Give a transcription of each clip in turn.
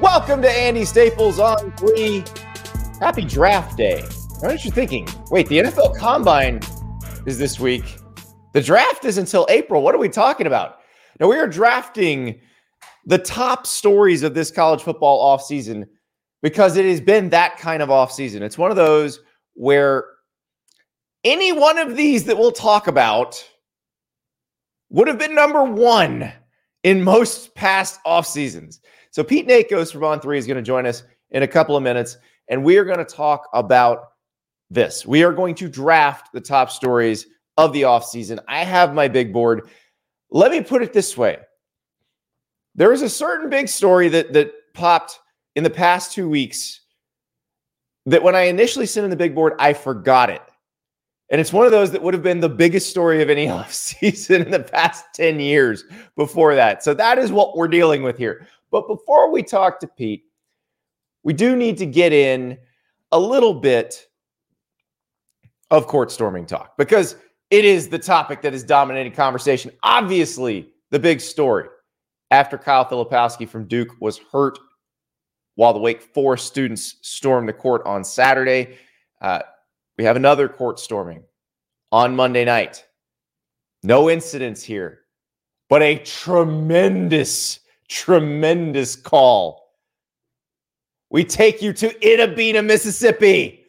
Welcome to Andy Staples on three. Happy draft day. What are you thinking? Wait, the NFL Combine is this week. The draft is until April. What are we talking about? Now, we are drafting the top stories of this college football offseason because it has been that kind of offseason. It's one of those where any one of these that we'll talk about would have been number one in most past off seasons. So Pete Nakos from On Three is going to join us in a couple of minutes, and we are going to talk about this. We are going to draft the top stories of the offseason. I have my big board. Let me put it this way. There is a certain big story that that popped in the past two weeks that when I initially sent in the big board, I forgot it. And it's one of those that would have been the biggest story of any offseason in the past 10 years before that. So that is what we're dealing with here. But before we talk to Pete, we do need to get in a little bit of court storming talk because it is the topic that is dominating conversation. Obviously, the big story after Kyle Filipowski from Duke was hurt while the Wake Forest students stormed the court on Saturday. Uh, we have another court storming on Monday night. No incidents here, but a tremendous, tremendous call. We take you to Itta Mississippi,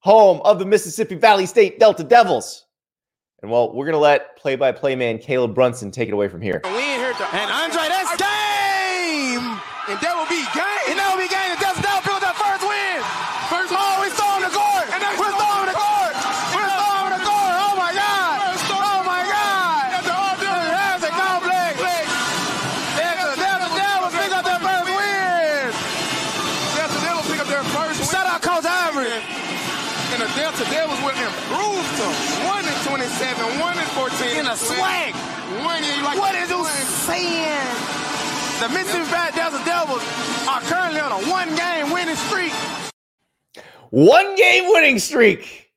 home of the Mississippi Valley State Delta Devils. And well, we're going to let play by play man Caleb Brunson take it away from here. We in here to, and Andre, that's game! And that swag. Like what is you saying? The Delta Devils with him. In a swag. What is insane? The Mississippi Valley Delta Devils are currently on a one-game winning streak. One game winning streak.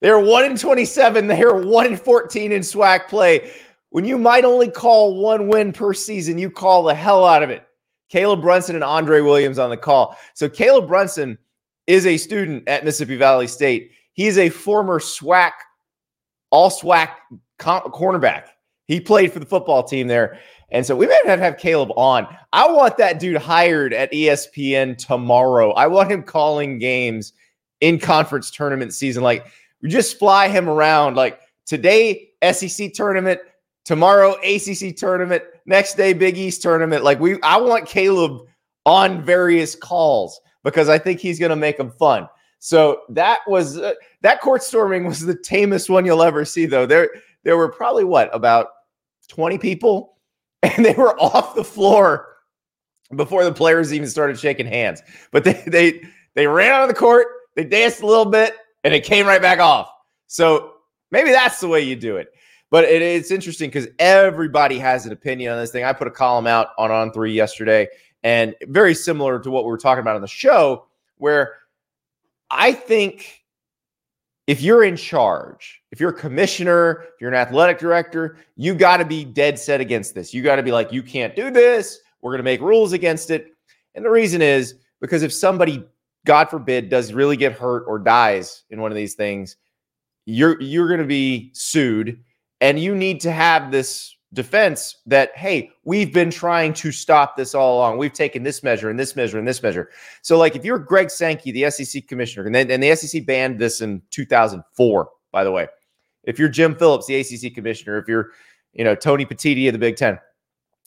They're 1 in 27. They're 1 in 14 in SWAC play. When you might only call one win per season, you call the hell out of it. Caleb Brunson and Andre Williams on the call. So Caleb Brunson is a student at Mississippi Valley State. He's a former SWAC, all SWAC cornerback. He played for the football team there. And so we may have to have Caleb on. I want that dude hired at ESPN tomorrow. I want him calling games in conference tournament season. Like, we just fly him around. Like, today, SEC tournament, tomorrow, ACC tournament, next day, Big East tournament. Like, we, I want Caleb on various calls because I think he's going to make them fun. So that was uh, that court storming was the tamest one you'll ever see, though. There, there were probably what about 20 people, and they were off the floor before the players even started shaking hands. But they they they ran out of the court, they danced a little bit, and it came right back off. So maybe that's the way you do it. But it, it's interesting because everybody has an opinion on this thing. I put a column out on On Three yesterday, and very similar to what we were talking about on the show, where I think if you're in charge, if you're a commissioner, if you're an athletic director, you got to be dead set against this. You got to be like, you can't do this. We're going to make rules against it. And the reason is because if somebody, God forbid, does really get hurt or dies in one of these things, you're you're going to be sued, and you need to have this defense that hey we've been trying to stop this all along. We've taken this measure and this measure and this measure. So like if you're greg sankey the sec commissioner and then and the sec banned this in 2004 by the way. If you're jim phillips the acc commissioner if you're you know tony petitti of the big ten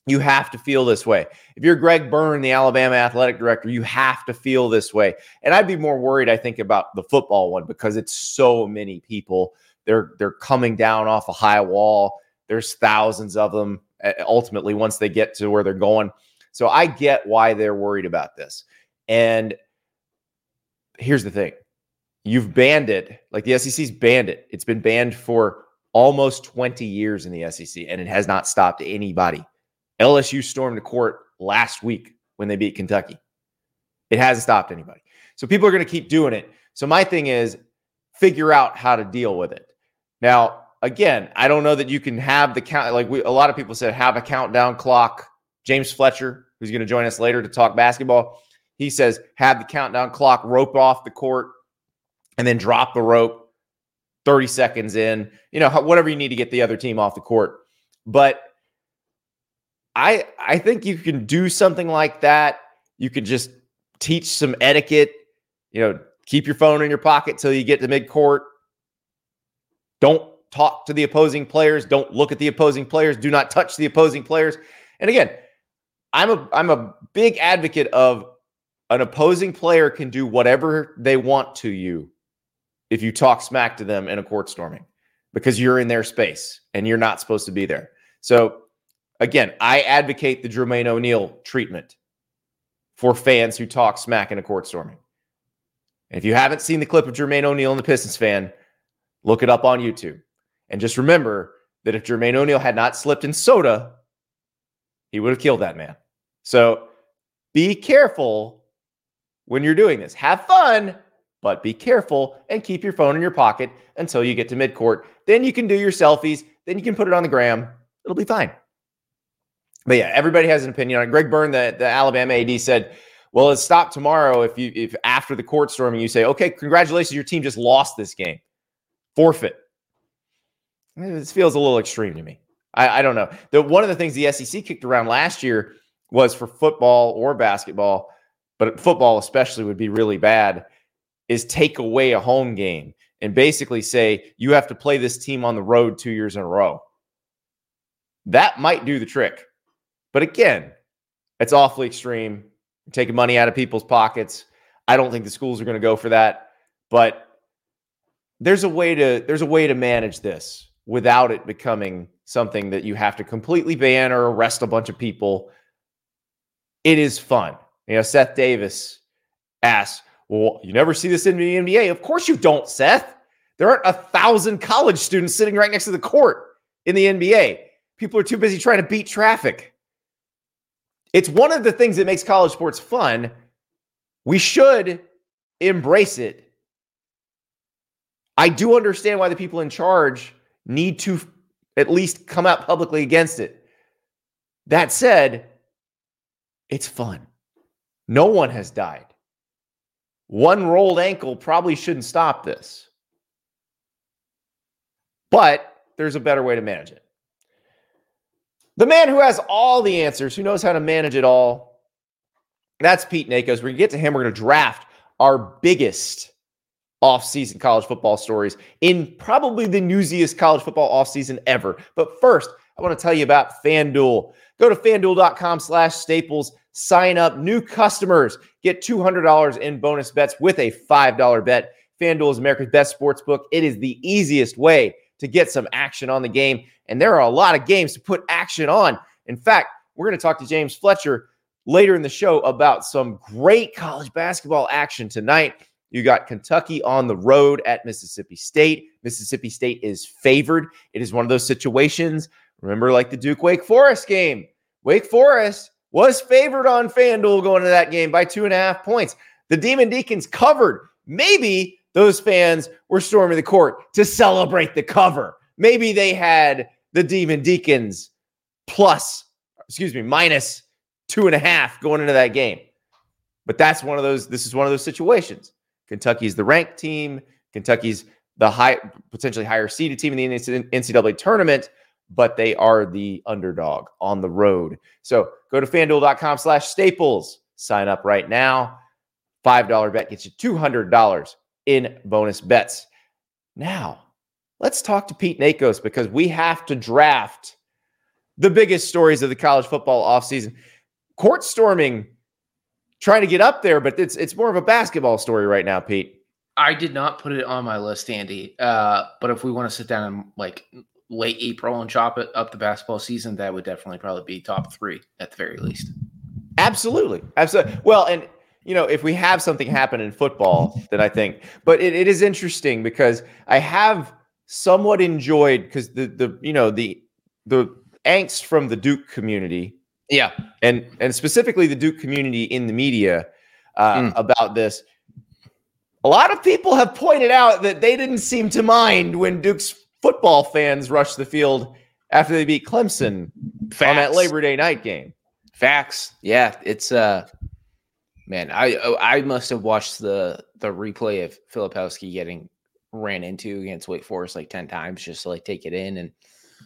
you have to feel this way. If you're greg byrne the alabama athletic director you have to feel this way. And i'd be more worried i think about the football one because it's so many people. They're they're coming down off a high wall there's thousands of them eh, ultimately once they get to where they're going. So I get why they're worried about this. And here's the thing you've banned it, like the SEC's banned it. It's been banned for almost 20 years in the SEC, and it has not stopped anybody. LSU stormed the court last week when they beat Kentucky. It hasn't stopped anybody. So people are going to keep doing it. So my thing is figure out how to deal with it. Now, again, I don't know that you can have the count. Like we, a lot of people said, have a countdown clock. James Fletcher, who's going to join us later to talk basketball. He says, have the countdown clock rope off the court and then drop the rope 30 seconds in, you know, whatever you need to get the other team off the court. But I I think you can do something like that. You could just teach some etiquette, you know, keep your phone in your pocket till you get to midcourt. Don't talk to the opposing players, don't look at the opposing players, do not touch the opposing players. And again, I'm a I'm a big advocate of an opposing player can do whatever they want to you if you talk smack to them in a court storming because you're in their space and you're not supposed to be there. So again, I advocate the Jermaine O'Neal treatment for fans who talk smack in a court storming. And if you haven't seen the clip of Jermaine O'Neal and the Pistons fan, look it up on YouTube. And just remember that if Jermaine O'Neal had not slipped in soda, he would have killed that man. So be careful when you're doing this. Have fun, but be careful and keep your phone in your pocket until you get to midcourt. Then you can do your selfies. Then you can put it on the gram. It'll be fine. But yeah, everybody has an opinion on it. Greg Byrne, the, the Alabama AD, said, "Well, it's stop tomorrow if you if after the court storming you say, okay, congratulations, your team just lost this game, forfeit." This feels a little extreme to me. I, I don't know. The one of the things the SEC kicked around last year was for football or basketball, but football especially would be really bad. Is take away a home game and basically say you have to play this team on the road two years in a row. That might do the trick. But again, it's awfully extreme. You're taking money out of people's pockets. I don't think the schools are going to go for that. But there's a way to there's a way to manage this without it becoming something that you have to completely ban or arrest a bunch of people. It is fun. You know, Seth Davis asks, Well, you never see this in the NBA. Of course you don't, Seth. There aren't a thousand college students sitting right next to the court in the NBA. People are too busy trying to beat traffic. It's one of the things that makes college sports fun. We should embrace it. I do understand why the people in charge need to at least come out publicly against it. That said, it's fun. No one has died. One rolled ankle probably shouldn't stop this. But there's a better way to manage it. The man who has all the answers, who knows how to manage it all, that's Pete Nakos. We're going to get to him. We're going to draft our biggest off-season college football stories in probably the newsiest college football off-season ever. But first, I want to tell you about FanDuel. Go to fanduel.com slash staples, sign up. New customers get $200 in bonus bets with a $5 bet. FanDuel is America's best sports book. It is the easiest way to get some action on the game. And there are a lot of games to put action on. In fact, we're going to talk to James Fletcher later in the show about some great college basketball action tonight. You got Kentucky on the road at Mississippi State. Mississippi State is favored. It is one of those situations. Remember, like the Duke Wake Forest game. Wake Forest was favored on FanDuel going into that game by two and a half points. The Demon Deacons covered. Maybe those fans were storming the court to celebrate the cover. Maybe they had the Demon Deacons plus, excuse me, minus two and a half going into that game. But that's one of those, this is one of those situations. Kentucky's the ranked team. Kentucky's the high, potentially higher seeded team in the NCAA tournament, but they are the underdog on the road. So go to fanduel.com slash staples. Sign up right now. $5 bet gets you $200 in bonus bets. Now, let's talk to Pete Nakos because we have to draft the biggest stories of the college football offseason. Court storming trying to get up there, but it's it's more of a basketball story right now, Pete. I did not put it on my list, Andy. Uh, but if we want to sit down and like late April and chop it up the basketball season, that would definitely probably be top three at the very least. Absolutely. Absolutely. Well, and you know, if we have something happen in football, then I think, but it, it is interesting because I have somewhat enjoyed because the the you know the the angst from the Duke community, yeah, and and specifically the Duke community in the media uh, mm. about this. A lot of people have pointed out that they didn't seem to mind when Duke's football fans rushed the field after they beat Clemson Facts. on that Labor Day night game. Facts. Yeah, it's uh man, I I must have watched the the replay of Filipowski getting ran into against Wake Forest like 10 times just to like take it in and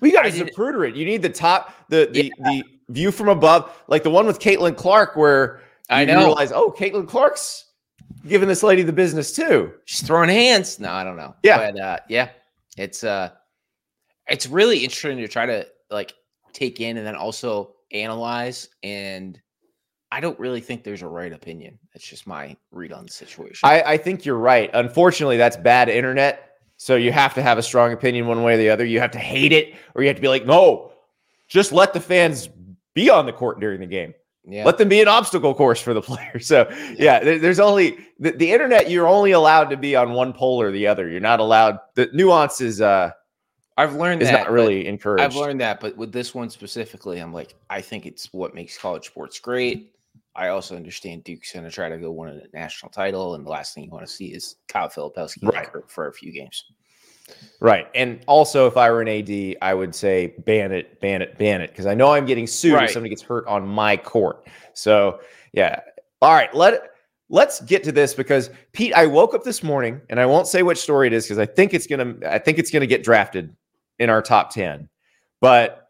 We got to Zapruder it. You need the top, the the, the view from above, like the one with Caitlin Clark, where I realize, oh, Caitlin Clark's giving this lady the business too. she's throwing hands. No, I don't know. Yeah. But uh yeah, it's uh it's really interesting to try to like take in and then also analyze and I don't really think there's a right opinion. That's just my read on the situation. I, I think you're right. Unfortunately, that's bad internet. So you have to have a strong opinion one way or the other. You have to hate it, or you have to be like, no, just let the fans be on the court during the game. yeah. Let them be an obstacle course for the player. So yeah, there- there's only the, the internet. You're only allowed to be on one pole or the other. You're not allowed. The nuance is uh I've learned is that not really encouraged. I've learned that, but with this one specifically, I'm like, I think it's what makes college sports great. I also understand Duke's going to try to go win a national title, and the last thing you want to see is Kyle Filipowski Right. for a few games. Right. And also, if I were an AD, I would say ban it, ban it, ban it. Because I know I'm getting sued Right. if somebody gets hurt on my court. So yeah. All right. Let let's get to this because Pete, I woke up this morning and I won't say which story it is because I think it's gonna I think it's gonna get drafted in our top 10. But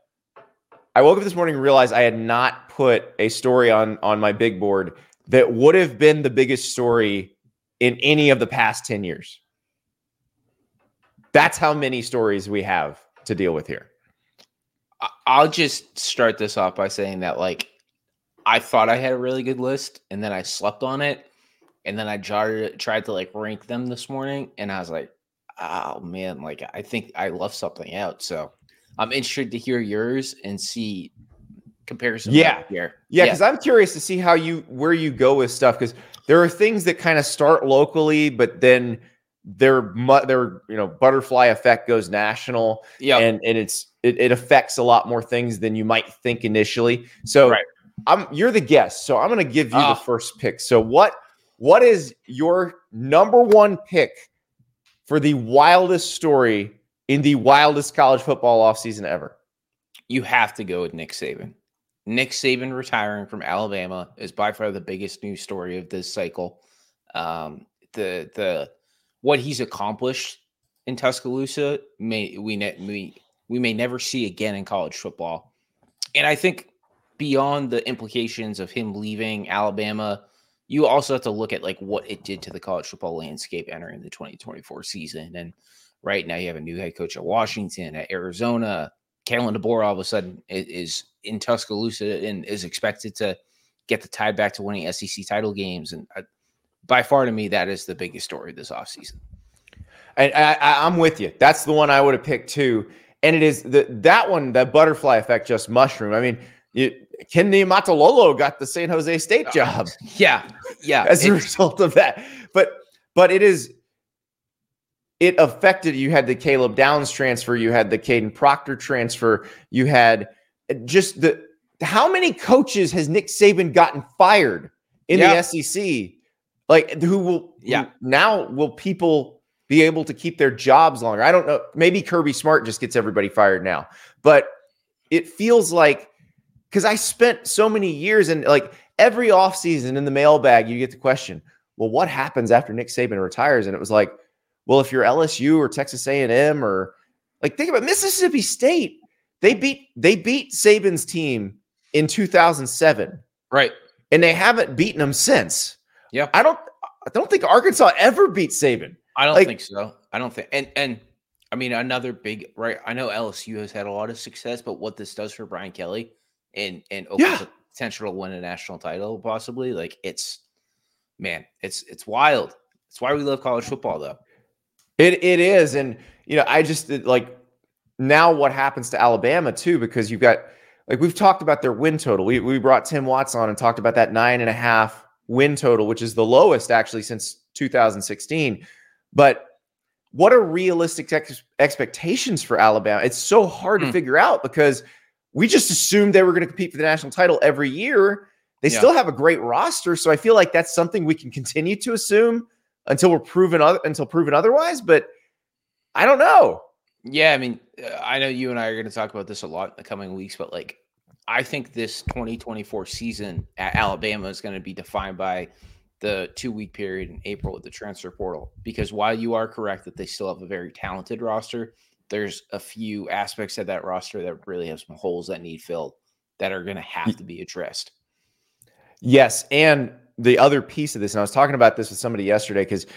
I woke up this morning and realized I had not put a story on on my big board that would have been the biggest story in any of the past 10 years. That's how many stories we have to deal with here. I'll just start this off by saying that, like, I thought I had a really good list, and then I slept on it, and then I tried tried to like rank them this morning, and I was like, oh man, like I think I left something out. So I'm interested to hear yours and see comparison. Yeah. here. Yeah, because I'm curious to see how you where you go with stuff because there are things that kind of start locally, but then their their you know butterfly effect goes national, yeah, and and it's it, it affects a lot more things than you might think initially. So Right. I'm you're the guest, so I'm going to give you Ah. the first pick. So what what is your number one pick for the wildest story in the wildest college football offseason ever? you have to go with Nick Saban. Nick Saban retiring from Alabama is by far the biggest news story of this cycle. Um, the the what he's accomplished in Tuscaloosa may we ne- we we may never see again in college football, and I think beyond the implications of him leaving Alabama, you also have to look at like what it did to the college football landscape entering the 2024 season. And right now, you have a new head coach at Washington, at Arizona. Kalen DeBoer all of a sudden is in Tuscaloosa and is expected to get the tide back to winning SEC title games. And uh, by far, to me, that is the biggest story this offseason. And I, I, I'm with you. That's the one I would have picked too. And it is the that one, that butterfly effect, just mushroom. I mean, you, Ken Niumatalolo got the San Jose State Uh, job Yeah, yeah. as a result of that. But but it is it affected. You had the Caleb Downs transfer. You had the Kadyn Proctor transfer. You had just the how many coaches has Nick Saban gotten fired in Yeah. the SEC? Like who will who Yeah. now will people be able to keep their jobs longer? I don't know. Maybe Kirby Smart just gets everybody fired now, but it feels like because I spent so many years and like every offseason in the mailbag, you get the question, well, what happens after Nick Saban retires? And it was like, well, if you're LSU or Texas A&M or like think about Mississippi State, they beat they beat Saban's team in 2007 right. and they haven't beaten them since. Yeah. I don't I don't think Arkansas ever beat Saban. I don't Like- think so. I don't think, and and I mean another big right. I know LSU has had a lot of success, but what this does for Brian Kelly and and opens Yeah. potential to win a national title, possibly, like it's man, it's it's wild. It's why we love college football, though. It it is, and you know, I just like now what happens to Alabama too, because you've got like we've talked about their win total. We we brought Tim Watts on and talked about that nine and a half win total, which is the lowest actually since 2016. But what are realistic ex- expectations for Alabama? It's so hard to Hmm. figure out because we just assumed they were going to compete for the national title every year. They Yeah. still have a great roster, so I feel like that's something we can continue to assume until we're proven other until proven otherwise. But I don't know. Yeah, I mean, uh, I know you and I are going to talk about this a lot in the coming weeks, but like, I think this 2024 season at Alabama is going to be defined by the two week period in April with the transfer portal. Because while you are correct that they still have a very talented roster, there's a few aspects of that roster that really have some holes that need filled that are going to have to be addressed. Yes, and the other piece of this, and I was talking about this with somebody yesterday because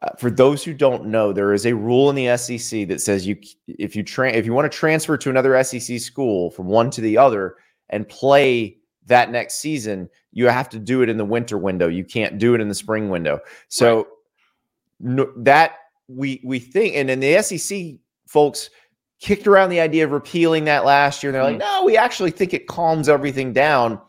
uh, for those who don't know, there is a rule in the SEC that says you if you tra- if you want to transfer to another SEC school from one to the other and play that next season, you have to do it in the winter window. You can't do it in the spring window. So right. no, that we we think, and in the SEC folks kicked around the idea of repealing that last year. They're mm-hmm. like, no, we actually think it calms everything down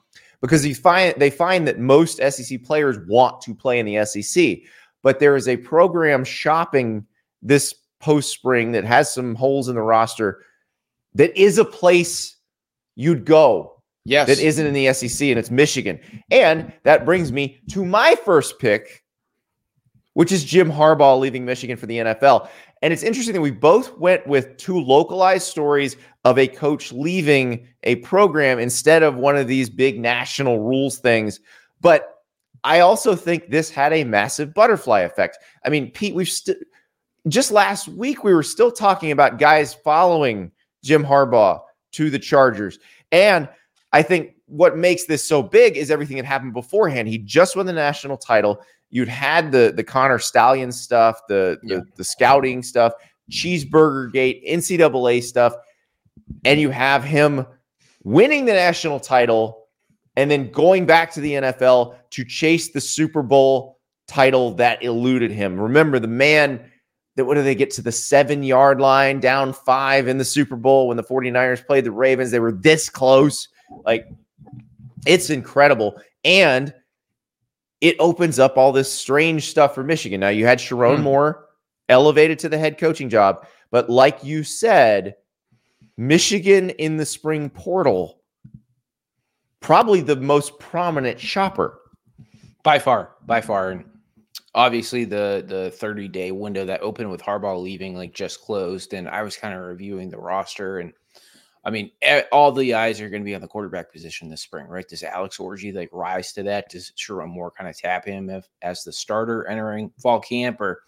because you find they find that most SEC players want to play in the SEC, but there is a program shopping this post spring that has some holes in the roster that is a place you'd go. Yes. That isn't in the SEC and it's Michigan. And that brings me to my first pick, which is Jim Harbaugh leaving Michigan for the NFL. And it's interesting that we both went with two localized stories of a coach leaving a program instead of one of these big national rules things. But I also think this had a massive butterfly effect. I mean, Pete, we've still just last week we were still talking about guys following Jim Harbaugh to the Chargers. And I think what makes this so big is everything that happened beforehand. He just won the national title you'd had the the Connor Stalions stuff, the the, yeah. the scouting stuff, cheeseburger gate, NCAA stuff, and you have him winning the national title and then going back to the NFL to chase the Super Bowl title that eluded him. Remember the man that what do they get to the seven yard line down five in the Super Bowl when the 49ers played the Ravens? They were this close. Like it's incredible. And it opens up all this strange stuff for Michigan. Now you had Sherrone hmm. Moore elevated to the head coaching job, but like you said, Michigan in the spring portal, probably the most prominent shopper. By far, by far. And obviously the the 30 day window that opened with Harbaugh leaving like just closed. And I was kind of reviewing the roster and I mean, all the eyes are going to be on the quarterback position this spring, right? Does Alex Orji like rise to that? Does Sherrone Moore kind of tap him if, as the starter entering fall camp, or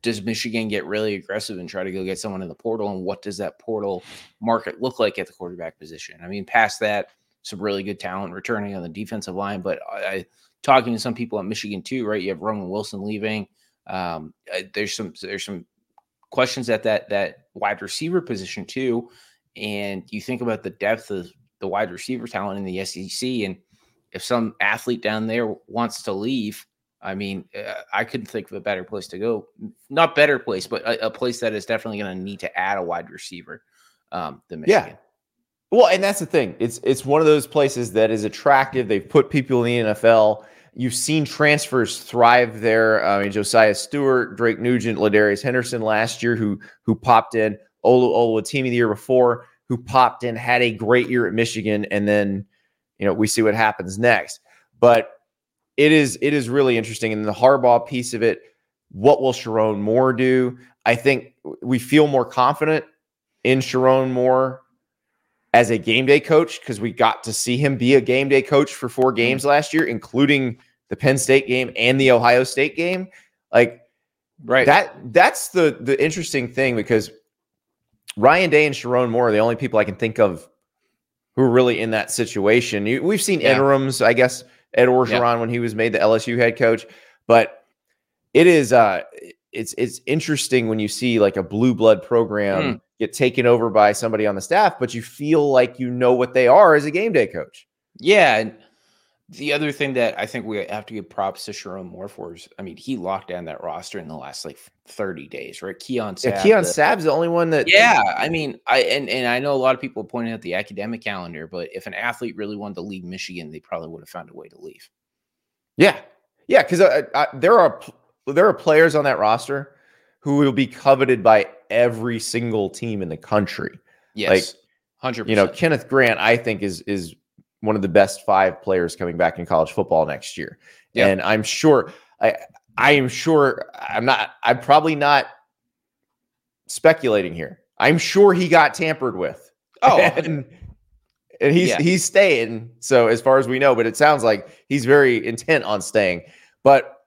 does Michigan get really aggressive and try to go get someone in the portal? And what does that portal market look like at the quarterback position? I mean, past that, some really good talent returning on the defensive line, but I, talking to some people at Michigan too, right? You have Roman Wilson leaving. Um, there's some there's some questions at that that wide receiver position too and you think about the depth of the wide receiver talent in the SEC, and if some athlete down there wants to leave, I mean, uh, I couldn't think of a better place to go. Not better place, but a, a place that is definitely going to need to add a wide receiver um, than Michigan. Yeah. Well, and that's the thing. It's it's one of those places that is attractive. They've put people in the NFL. You've seen transfers thrive there. I mean, Josaiah Stewart, Drake Nugent, Ladarius Henderson last year, who who popped in. Olu Oluwatimi the year before, who popped in, had a great year at Michigan, and then you know we see what happens next. But it is it is really interesting, and the Harbaugh piece of it. What will Sherrone Moore do? I think we feel more confident in Sherrone Moore as a game day coach because we got to see him be a game day coach for four mm-hmm. games last year, including the Penn State game and the Ohio State game. Like, right that that's the the interesting thing because Ryan Day and Sherrone Moore are the only people I can think of who are really in that situation. You, we've seen yeah. interims, I guess, Ed Orgeron yeah. when he was made the LSU head coach, but it is uh it's it's interesting when you see like a blue blood program mm. get taken over by somebody on the staff, but you feel like you know what they are as a game day coach. Yeah, the other thing that I think we have to give props to Sherrone Moore for is, I mean, he locked down that roster in the last like 30 days, right? Keon Sabb. Yeah, Keon the, Sabb's the only one that. Yeah, I mean, I and and I know a lot of people pointing out the academic calendar, but if an athlete really wanted to leave Michigan, they probably would have found a way to leave. Yeah, yeah, because uh, uh, there are there are players on that roster who will be coveted by every single team in the country. Yes, like hundred. You know, Kenneth Grant, I think is is one of the best five players coming back in college football next year. Yep. And I'm sure I I am sure I'm not I'm probably not speculating here. I'm sure he got tampered with. Oh, and, and he's Yeah. he's staying. So as far as we know, but it sounds like he's very intent on staying. But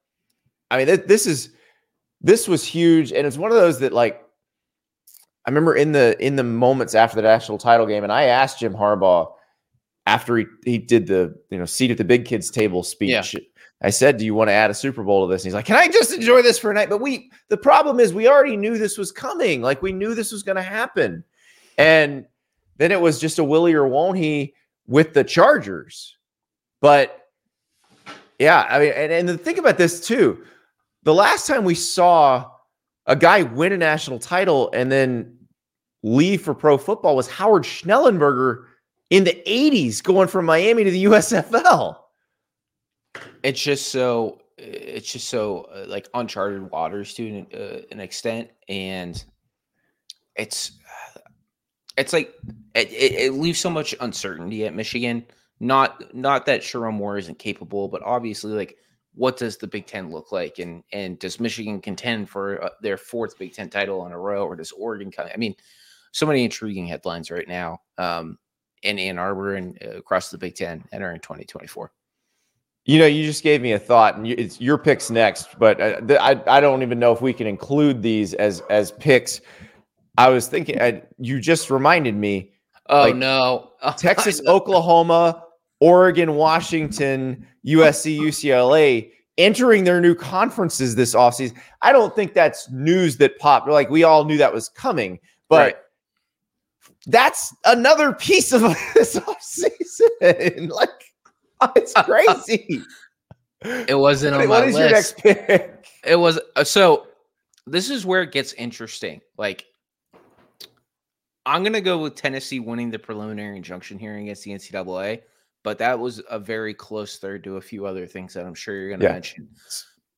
I mean, th- this is this was huge, and it's one of those that like I remember in the in the moments after the national title game, and I asked Jim Harbaugh after he he did the you know seat at the big kids table speech. Yeah. I said, "Do you want to add a Super Bowl to this?" And he's like, "Can I just enjoy this for a night?" But we the problem is we already knew this was coming. Like we knew this was going to happen, and then it was just a Willie or won't he with the Chargers. But yeah, I mean, and, and the thing about this too, the last time we saw a guy win a national title and then leave for pro football was Howard Schnellenberger in the 80s going from Miami to the USFL. it's just so it's just so uh, like uncharted waters to an, uh, an extent and it's it's like it, it, it leaves so much uncertainty at michigan. Not not that Sherrone Moore isn't capable but obviously like what does the big ten look like? And and does michigan contend for uh, their fourth big ten title in a row or does oregon come i mean so many intriguing headlines right now. Um in ann arbor and uh, across the big ten entering 2024 You know, you just gave me a thought, and it's your picks next. But uh, I, I don't even know if we can include these as as picks. I was thinking, I, you just reminded me: Oh Like, no, Texas, Oklahoma, Oregon, Washington, USC, UCLA entering their new conferences this offseason. I don't think that's news that popped. Like we all knew that was coming, but Right. That's another piece of this offseason. like it's crazy. It wasn't on What- my what is your list. next pick? It was uh, so. This is where it gets interesting. Like, I'm gonna go with Tennessee winning the preliminary injunction hearing against the NCAA, but that was a very close third to a few other things that I'm sure you're gonna Yeah. mention.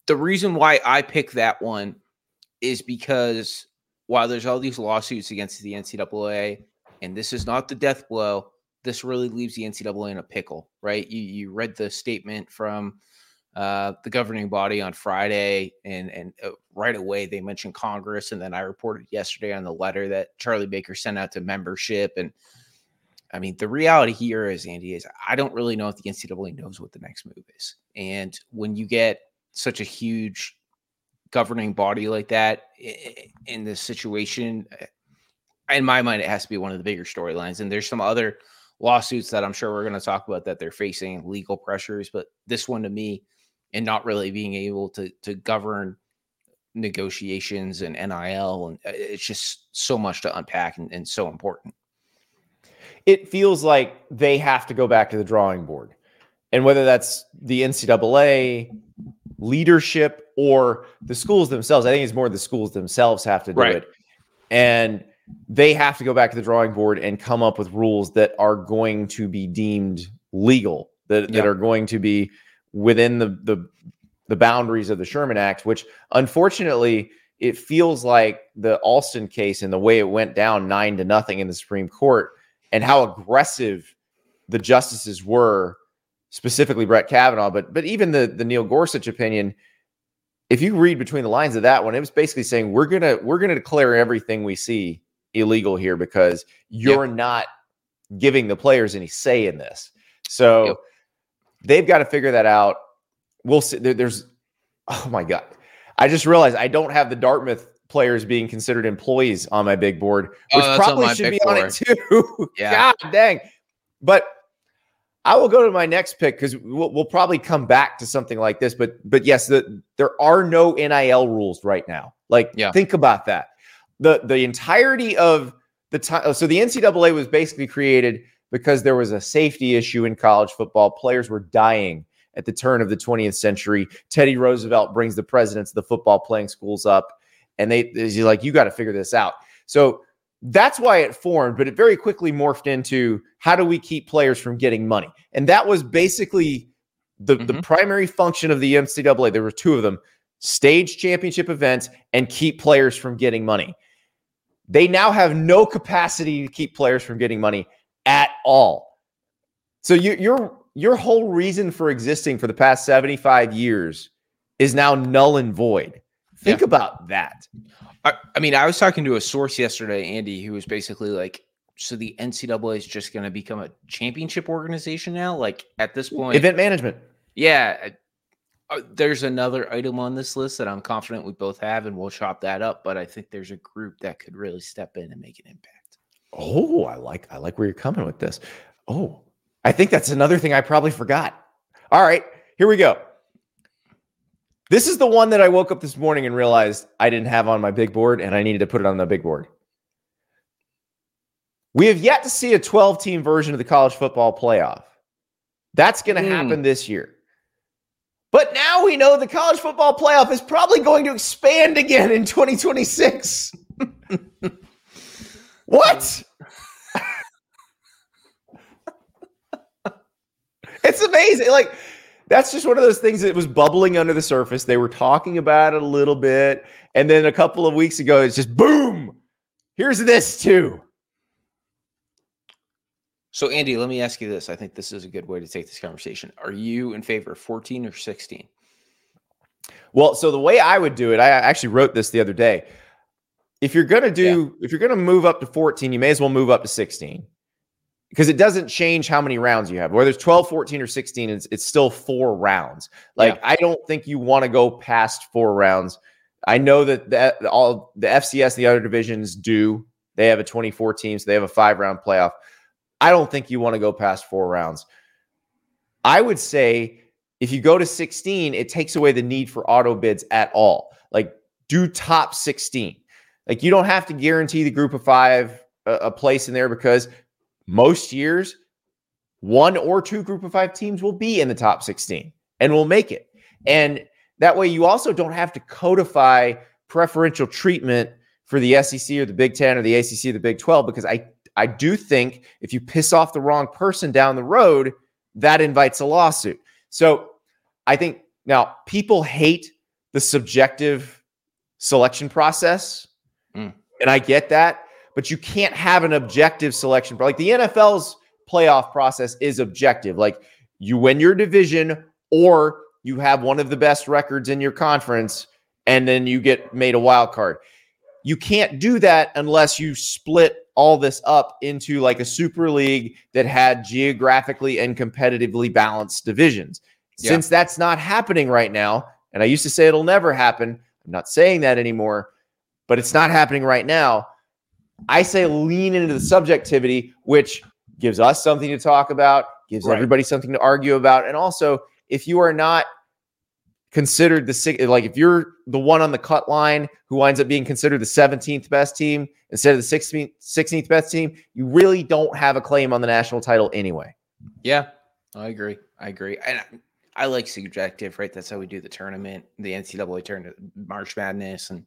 The reason why I picked that one is because while there's all these lawsuits against the NCAA, and this is not the death blow, this really leaves the NCAA in a pickle, right? You you read the statement from uh, the governing body on Friday, and and uh, right away they mentioned Congress, and then I reported yesterday on the letter that Charlie Baker sent out to membership, and I mean the reality here is Andy is I don't really know if the NCAA knows what the next move is, and when you get such a huge governing body like that in this situation, uh, in my mind, it has to be one of the bigger storylines, and there's some other lawsuits that I'm sure we're going to talk about that they're facing legal pressures, but this one to me and not really being able to to govern negotiations and NIL and uh, it's just so much to unpack and, and so important. It feels like they have to go back to the drawing board. And whether that's the NCAA leadership or the schools themselves, I think it's more the schools themselves have to do Right. it. And they have to go back to the drawing board and come up with rules that are going to be deemed legal, that, that are going to be within the, the the boundaries of the Sherman Act, which unfortunately it feels like the Alston case and the way it went down nine to nothing in the Supreme Court and how aggressive the justices were, specifically Brett Kavanaugh, but but even the the Neil Gorsuch opinion. If you read between the lines of that one, it was basically saying we're gonna we're gonna declare everything we see illegal here because you're not giving the players any say in this. So Yep. they've got to figure that out. We'll see. There, there's oh my god, I just realized I don't have the Dartmouth players being considered employees on my big board, Oh, which on probably should be on it too. Yeah. God dang. But I will go to my next pick because we'll, we'll probably come back to something like this. But but yes, the, there are no NIL rules right now. Like Yeah. think about that. The the entirety of the time. So the NCAA was basically created because there was a safety issue in college football. Players were dying at the turn of the 20th century. Teddy Roosevelt brings the presidents of the football playing schools up, and they he's like, you got to figure this out. So that's why it formed, but it very quickly morphed into how do we keep players from getting money? And that was basically the, the Mhm. primary function of the NCAA. There were two of them stage championship events and keep players from getting money. They now have no capacity to keep players from getting money at all. So you, your your whole reason for existing for the past 75 years is now null and void. Think about that. I, I mean, I was talking to a source yesterday, Andy, who was basically like, so the NCAA is just going to become a championship organization now. Like at this point, Event management. yeah. Uh, there's another item on this list that I'm confident we both have, and we'll chop that up. But I think there's a group that could really step in and make an impact. Oh, I like I like where you're coming with this. Oh, I think that's another thing I probably forgot. All right, here we go. This is the one that I woke up this morning and realized I didn't have on my big board and I needed to put it on the big board. We have yet to see a 12 team version of the college football playoff. That's going to Hmm. happen this year. But now we know the college football playoff is probably going to expand again in 2026. what? it's amazing. Like, that's just one of those things that was bubbling under the surface. They were talking about it a little bit. And then a couple of weeks ago, it's just boom. Here's this too. So, Andy, let me ask you this. I think this is a good way to take this conversation. Are you in favor of 14 or 16? Well, so the way I would do it, I actually wrote this the other day. If you're going to do, if you're going to move up to 14, you may as well move up to 16 because it doesn't change how many rounds you have. Whether it's 12, 14, or 16, it's, it's still four rounds. Like, Yeah. I don't think you want to go past four rounds. I know that that all the FCS, the other divisions do. They have a 24 team, so they have a five round playoff. I don't think you want to go past four rounds. I would say if you go to 16, it takes away the need for auto bids at all. Like, do top 16. Like, you don't have to guarantee the group of five a, a place in there because most years, one or two group of five teams will be in the top 16 and will make it. And that way, you also don't have to codify preferential treatment for the SEC or the Big 10 or the ACC or the Big 12 because I I do think if you piss off the wrong person down the road, that invites a lawsuit. So I think now people hate the subjective selection process. Mm. And I get that, but you can't have an objective selection. Like the NFL's playoff process is objective. Like you win your division or you have one of the best records in your conference and then you get made a wild card. You can't do that unless you split all this up into like a super league that had geographically and competitively balanced divisions. Yeah. Since that's not happening right now, and I used to say it'll never happen, I'm not saying that anymore, but it's not happening right now. I say lean into the subjectivity, which gives us something to talk about, gives Right. everybody something to argue about. And also, if you are not considered the six, like if you're the one on the cut line who winds up being considered the 17th best team instead of the 16th, 16th best team, you really don't have a claim on the national title anyway. Yeah, I agree. I agree. And I, I like subjective, right? That's how we do the tournament, the NCAA tournament, March Madness, and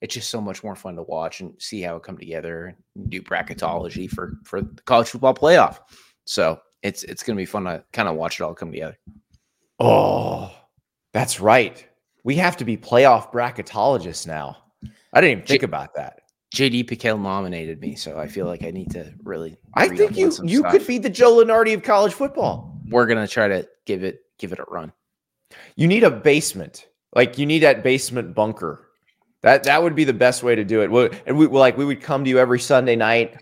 it's just so much more fun to watch and see how it come together and do bracketology for for the college football playoff. So it's it's gonna be fun to kind of watch it all come together. Oh, that's right. We have to be playoff bracketologists now. I didn't even think J- about that. JD PicKell nominated me, so I feel like I need to really. I think you you stuff. could be the Joe Lunardi of college football. We're gonna try to give it give it a run. You need a basement. Like you need that basement bunker. That that would be the best way to do it. Well, And we like we would come to you every Sunday night.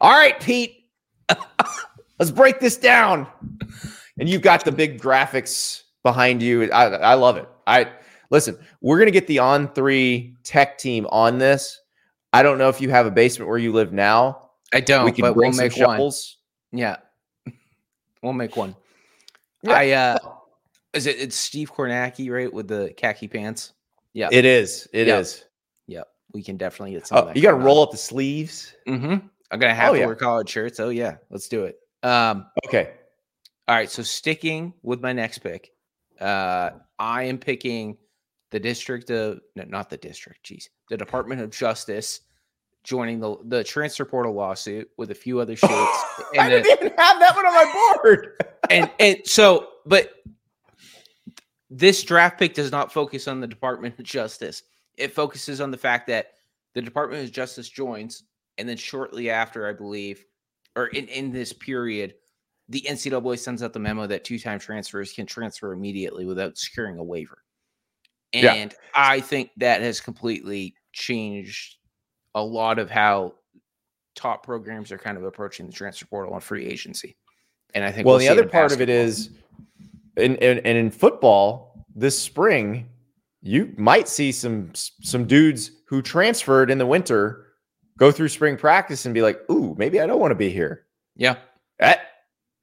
All right, Pete. Let's break this down. And you've got the big graphics behind you. I, I love it. I listen, we're gonna get the on three tech team on this. I don't know if you have a basement where you live now. I don't, we could but we'll make one. shovels. Yeah, we'll make one. Yeah. I uh, is it? It's Steve Kornacki, right, with the khaki pants. Yeah, It is. It is. Yeah. Yep, we can definitely get some. Oh, you got to roll up the sleeves. Mm-hmm. I'm gonna have Oh, to yeah. wear college shirts. Oh yeah, let's do it. Um, Okay. all right. So sticking with my next pick, uh, I am picking the district of no, not the district. Geez, the Department of Justice joining the the transfer portal lawsuit with a few other states. I and the- didn't even have that one on my board. and and so but this draft pick does not focus on the department of justice it focuses on the fact that the department of justice joins and then shortly after i believe or in, in this period the ncaa sends out the memo that two-time transfers can transfer immediately without securing a waiver and Yeah. i think that has completely changed a lot of how top programs are kind of approaching the transfer portal and free agency. And I think Well, we'll the other part of it is, is, in, in and in football this spring, you might see some some dudes who transferred in the winter go through spring practice and be like, "Ooh, maybe I don't want to be here." yeah, That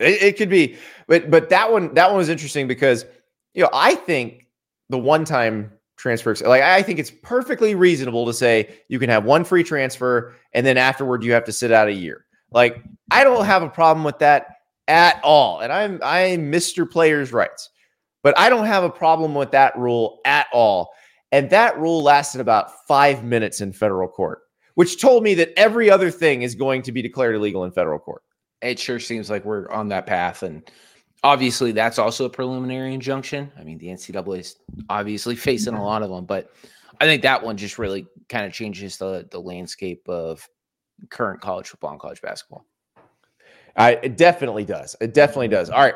it, it could be, but but that one that one was interesting because you know I think the one time transfers like I think it's perfectly reasonable to say you can have one free transfer and then afterward you have to sit out a year. Like I don't have a problem with that at all, and I'm I'm Mr. Players' Rights, but I don't have a problem with that rule at all. And that rule lasted about five minutes in federal court, which told me that every other thing is going to be declared illegal in federal court. It sure seems like we're on that path. And obviously, that's also a preliminary injunction. I mean, the NCAA is obviously facing a lot of them, but I think that one just really kind of changes the the landscape of current college football and college basketball. I, it definitely does. It definitely does. All right.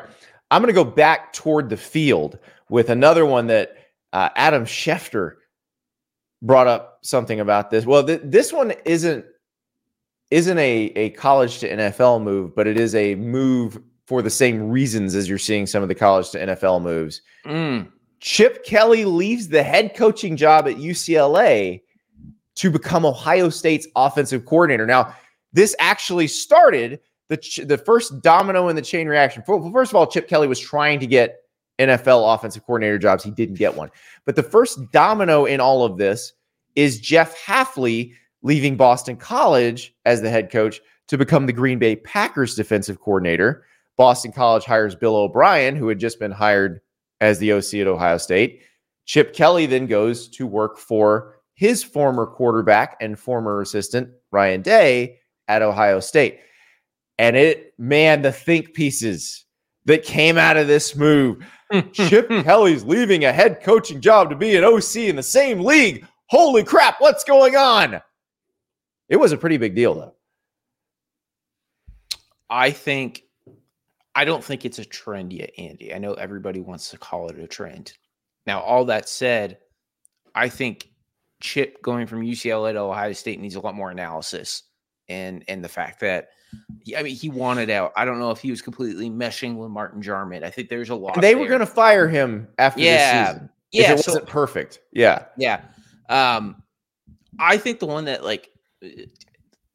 I'm going to go back toward the field with another one that uh, Adam Schefter brought up something about this. Well, th- this one isn't isn't a, a college to NFL move, but it is a move for the same reasons as you're seeing some of the college to NFL moves. Mm, Chip Kelly leaves the head coaching job at UCLA to become Ohio State's offensive coordinator. Now, this actually started the ch- the first domino in the chain reaction. First of all, Chip Kelly was trying to get NFL offensive coordinator jobs. He didn't get one. But the first domino in all of this is Jeff Hafley leaving Boston College as the head coach to become the Green Bay Packers defensive coordinator. Boston College hires Bill O'Brien, who had just been hired as the OC at Ohio State. Chip Kelly then goes to work for his former quarterback and former assistant, Ryan Day, at Ohio State. And it, man, the think pieces that came out of this move. Chip Kelly's leaving a head coaching job to be an OC in the same league. Holy crap, what's going on? It was a pretty big deal, though. I think I don't think it's a trend yet, Andy. I know everybody wants to call it a trend. Now, all that said, I think Chip going from UCLA to Ohio State needs a lot more analysis, and and the fact that I mean he wanted out. I don't know if he was completely meshing with Martin Jarmond. I think there's a lot. They were going to fire him after Yeah. this season. yeah, it so- wasn't perfect. Yeah. Yeah. Um I think the one that like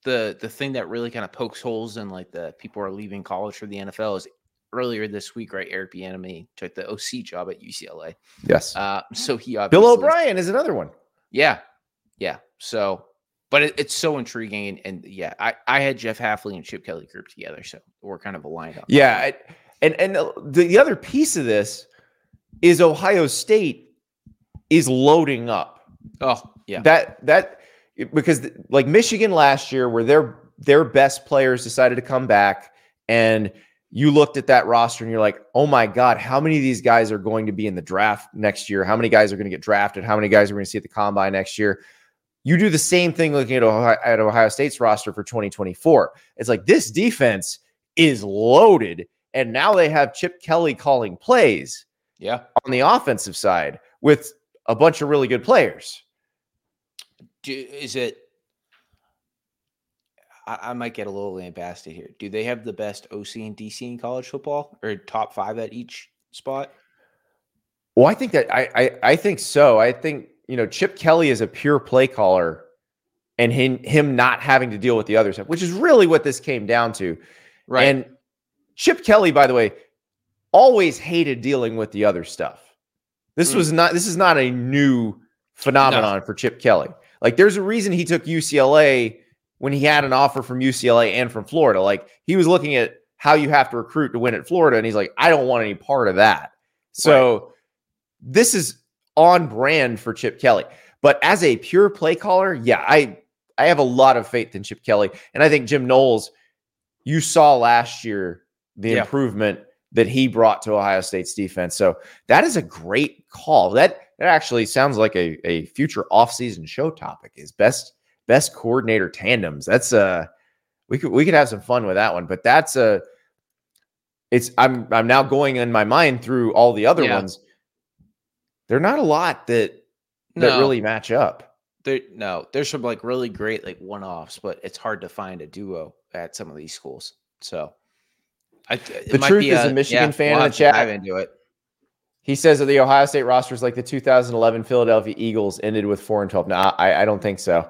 the the thing that really kind of pokes holes in like the people are leaving college for the NFL is earlier this week, right? Eric Bieniemy took the OC job at UCLA. Yes. Uh so he obviously Bill O'Brien is another one. Yeah. Yeah. So but it, it's so intriguing and, and yeah, I, I had Jeff Hafley and Chip Kelly grouped together, so we're kind of aligned on. Yeah, I- and and the, the other piece of this is Ohio State is loading up. Oh, yeah. That that because like Michigan last year, where their their best players decided to come back, and you looked at that roster and you're like, oh my god, how many of these guys are going to be in the draft next year? How many guys are going to get drafted? How many guys are going to see at the combine next year? You do the same thing looking at Ohio, at Ohio State's roster for 2024. It's like this defense is loaded, and now they have Chip Kelly calling plays yeah. on the offensive side with a bunch of really good players. Do, is it? I, I might get a little lambasted here. Do they have the best OC and DC in college football, or top five at each spot? Well, I think that I, I I think so. I think you know Chip Kelly is a pure play caller, and him him not having to deal with the other stuff, which is really what this came down to. Right. And Chip Kelly, by the way, always hated dealing with the other stuff. This Mm. was not this is not a new phenomenon for Chip Kelly. Like there's a reason he took UCLA when he had an offer from UCLA and from Florida. Like he was looking at how you have to recruit to win at Florida and he's like I don't want any part of that. So this is on brand for Chip Kelly. But as a pure play caller, yeah, I I have a lot of faith in Chip Kelly and I think Jim Knowles you saw last year the Yeah. improvement that he brought to Ohio State's defense. So that is a great call. That that actually sounds like a, a future offseason show topic is best best coordinator tandems. That's uh we could we could have some fun with that one, but that's a it's I'm I'm now going in my mind through all the other Yeah. ones. They're not a lot that that No. really match up. there no, there's some like really great like one offs, but it's hard to find a duo at some of these schools. So I, the truth is, a, a Michigan yeah, fan we'll in the chat. Dive into it. He says that the Ohio State roster is like the 2011 Philadelphia Eagles ended with four and 12. No, I, I don't think so.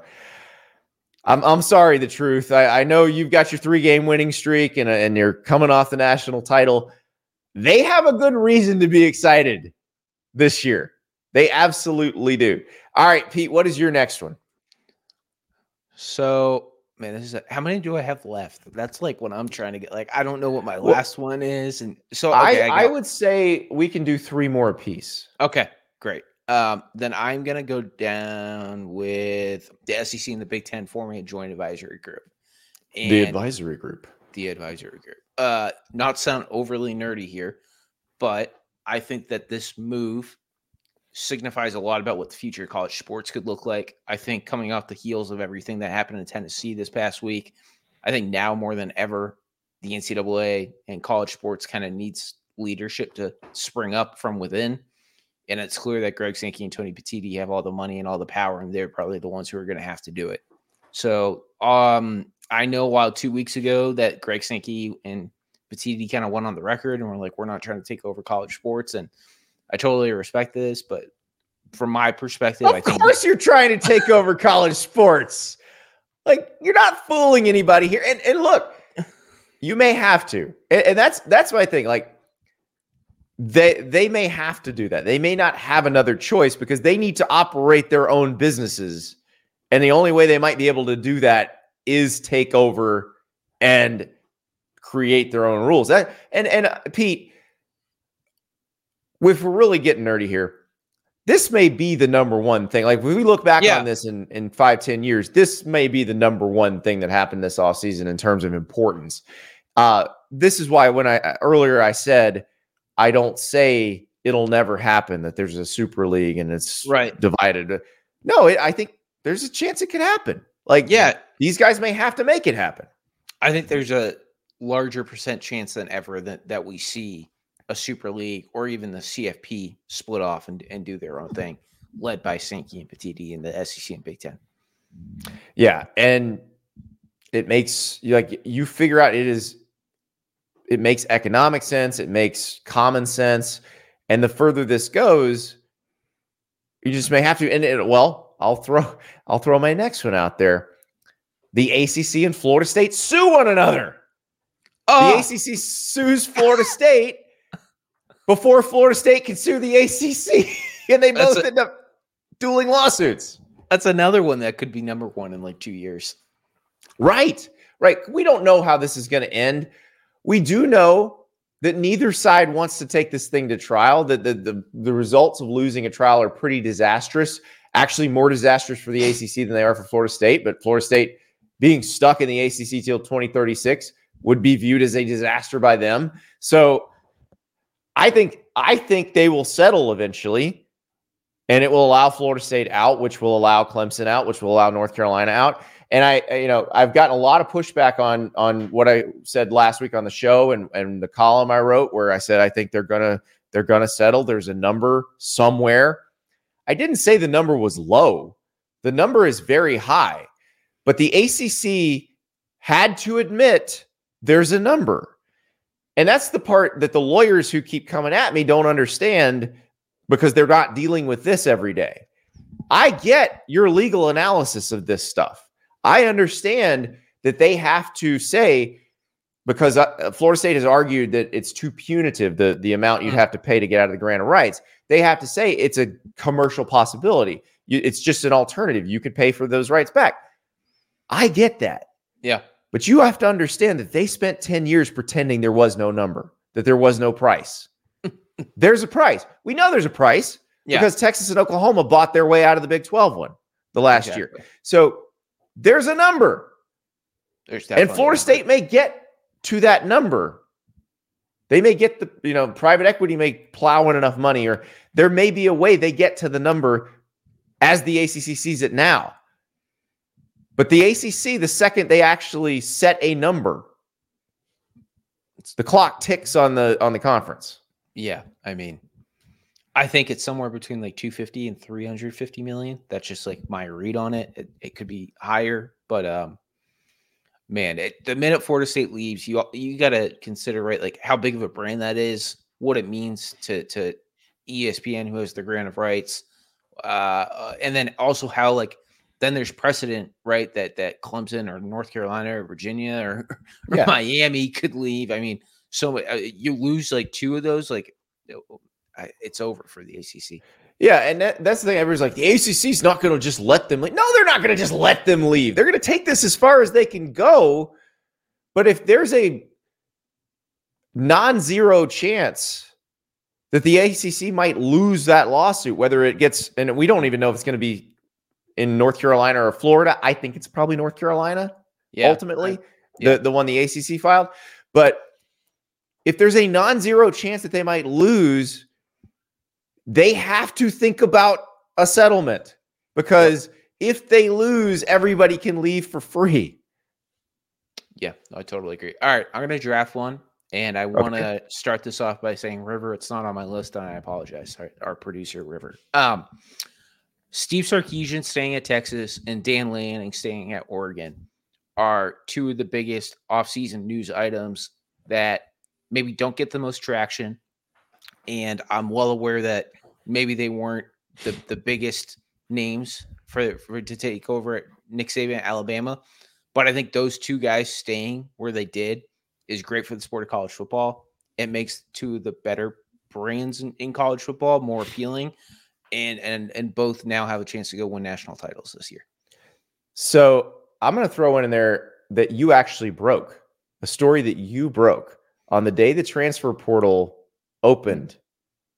I'm I'm sorry, the truth. I, I know you've got your three game winning streak and and you're coming off the national title. They have a good reason to be excited this year. They absolutely do. All right, Pete, what is your next one? So, man, this is a, how many do I have left? That's like what I'm trying to get. Like, I don't know what my last well, one is, and so okay, I, I, I, would say we can do three more apiece. Okay, great. Um, then I'm gonna go down with the SEC and the Big Ten forming a joint advisory group. And the advisory group. The advisory group. Uh, not sound overly nerdy here, but I think that this move signifies a lot about what the future of college sports could look like. I think coming off the heels of everything that happened in Tennessee this past week, I think now more than ever, the NCAA and college sports kind of needs leadership to spring up from within. And it's clear that Greg Sankey and Tony Petitti have all the money and all the power, and they're probably the ones who are going to have to do it. So um, I know while two weeks ago that Greg Sankey and Petitti kind of went on the record and were like, we're not trying to take over college sports. And I totally respect this, but from my perspective, of I think course you're trying to take over college sports. Like you're not fooling anybody here. And and look, you may have to, and, and that's that's my thing. Like they they may have to do that. They may not have another choice because they need to operate their own businesses, and the only way they might be able to do that is take over and create their own rules. That and and uh, Pete, if we're really getting nerdy here, this may be the number one thing. Like when we look back yeah. on this in, in five, ten years, this may be the number one thing that happened this off season in terms of importance. Uh, this is why when I earlier I said I don't say it'll never happen that there's a super league and it's right divided. No, it, I think there's a chance it could happen. Like, yeah, these guys may have to make it happen. I think there's a larger percent chance than ever that that we see a Super League or even the CFP split off and, and do their own thing, led by Sankey and Petitti in the SEC and Big Ten. Yeah, and it makes you like you figure out it is it makes economic sense, it makes common sense, and the further this goes, you just may have to. And it, well, I'll throw I'll throw my next one out there. The ACC and Florida State sue one another. Oh. The ACC sues Florida State before Florida State can sue the ACC, and they both a, end up dueling lawsuits. That's another one that could be number one in like two years. Right, right. We don't know how this is going to end. We do know that neither side wants to take this thing to trial. That the, the the results of losing a trial are pretty disastrous. Actually, more disastrous for the ACC than they are for Florida State. But Florida State being stuck in the ACC till 2036 would be viewed as a disaster by them. So I think I think they will settle eventually, and it will allow Florida State out, which will allow Clemson out, which will allow North Carolina out. And I, you know, I've gotten a lot of pushback on on what I said last week on the show and and the column I wrote where I said I think they're gonna they're gonna settle. There's a number somewhere. I didn't say the number was low. The number is very high, but the ACC had to admit there's a number. And that's the part that the lawyers who keep coming at me don't understand because they're not dealing with this every day. I get your legal analysis of this stuff. I understand that they have to say because uh, Florida State has argued that it's too punitive the the amount you'd mm. have to pay to get out of the grant of rights. They have to say it's a commercial possibility. You, it's just an alternative. You could pay for those rights back. I get that. Yeah. But you have to understand that they spent 10 years pretending there was no number, that there was no price. there's a price. We know there's a price yeah. because Texas and Oklahoma bought their way out of the Big 12 one the last exactly. year. So there's a number. There's and Florida State may get to that number. They may get the, you know, private equity may plow in enough money, or there may be a way they get to the number as the ACC sees it now. But the ACC, the second they actually set a number, the clock ticks on the on the conference. Yeah, I mean, I think it's somewhere between like 250 and 350 million. That's just like my read on it. It, it could be higher, but um, man, it, the minute Florida State leaves, you you got to consider right like how big of a brand that is, what it means to to ESPN, who has the grant of rights, uh, uh, and then also how like then there's precedent, right? That that Clemson or North Carolina or Virginia or, or yeah. Miami could leave. I mean, so uh, you lose like two of those, like it's over for the ACC. Yeah, and that, that's the thing. Everyone's like, the ACC is not going to just let them leave. No, they're not going to just let them leave. They're going to take this as far as they can go. But if there's a non-zero chance that the ACC might lose that lawsuit, whether it gets, and we don't even know if it's going to be in North Carolina or Florida. I think it's probably North Carolina. Yeah, ultimately, I, yeah. the the one the ACC filed. But if there's a non-zero chance that they might lose they have to think about a settlement because if they lose, everybody can leave for free. Yeah, I totally agree. All right, I'm going to draft one. And I want to okay. start this off by saying, River, it's not on my list, and I apologize. Our, our producer, River. Um, Steve Sarkisian staying at Texas and Dan Lanning staying at Oregon are two of the biggest offseason news items that maybe don't get the most traction. And I'm well aware that maybe they weren't the, the biggest names for, for to take over at Nick Saban Alabama. But I think those two guys staying where they did is great for the sport of college football. It makes two of the better brands in, in college football more appealing. And and and both now have a chance to go win national titles this year. So I'm gonna throw one in there that you actually broke, a story that you broke on the day the transfer portal opened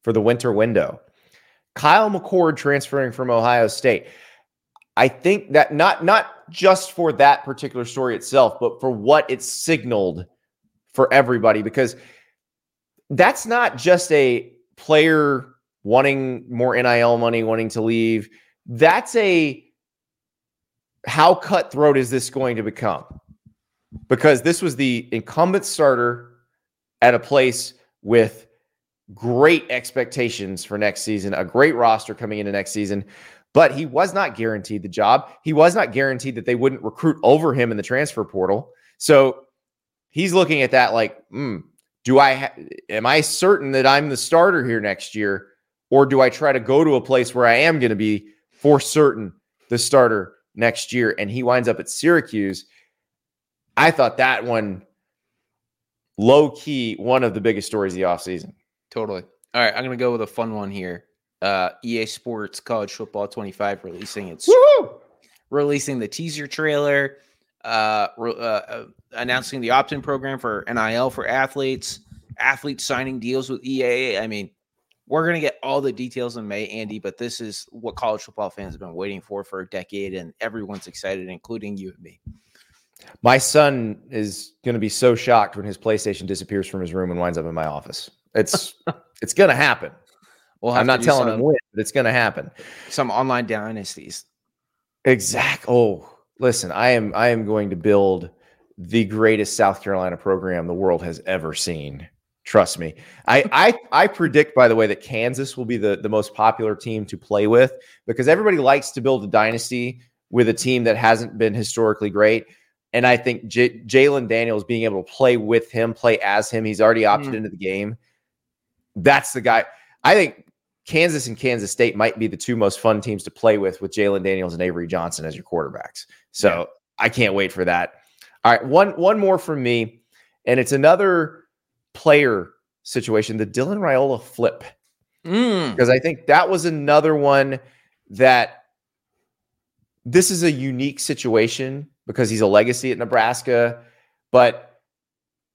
for the winter window. Kyle McCord transferring from Ohio State. I think that not not just for that particular story itself, but for what it signaled for everybody, because that's not just a player wanting more NIL money, wanting to leave. That's a how cutthroat is this going to become? Because this was the incumbent starter at a place with great expectations for next season, a great roster coming into next season. But he was not guaranteed the job. He was not guaranteed that they wouldn't recruit over him in the transfer portal. So he's looking at that like, mm, do I ha- am I certain that I'm the starter here next year, or do I try to go to a place where I am going to be for certain the starter next year? And he winds up at Syracuse. I thought that one low key one of the biggest stories of the offseason. Totally. All right, I'm gonna go with a fun one here. Uh, EA Sports College Football 25 releasing its Woo-hoo! releasing the teaser trailer, uh, uh, uh, announcing the opt-in program for NIL for athletes, athletes signing deals with EA. I mean, we're gonna get all the details in May, Andy, but this is what college football fans have been waiting for for a decade, and everyone's excited, including you and me. My son is going to be so shocked when his PlayStation disappears from his room and winds up in my office. It's it's gonna happen. Well, I'm not telling some, him when, but it's gonna happen. Some online dynasties. Exact. Oh, listen, I am I am going to build the greatest South Carolina program the world has ever seen. Trust me. I I I predict, by the way, that Kansas will be the, the most popular team to play with because everybody likes to build a dynasty with a team that hasn't been historically great. And I think J- Jalen Daniels being able to play with him, play as him, he's already opted mm. into the game that's the guy. I think Kansas and Kansas State might be the two most fun teams to play with, with Jalen Daniels and Avery Johnson as your quarterbacks. So yeah. I can't wait for that. All right, one one more from me, and it's another player situation, the Dylan Raiola flip, mm. because I think that was another one that this is a unique situation because he's a legacy at Nebraska, but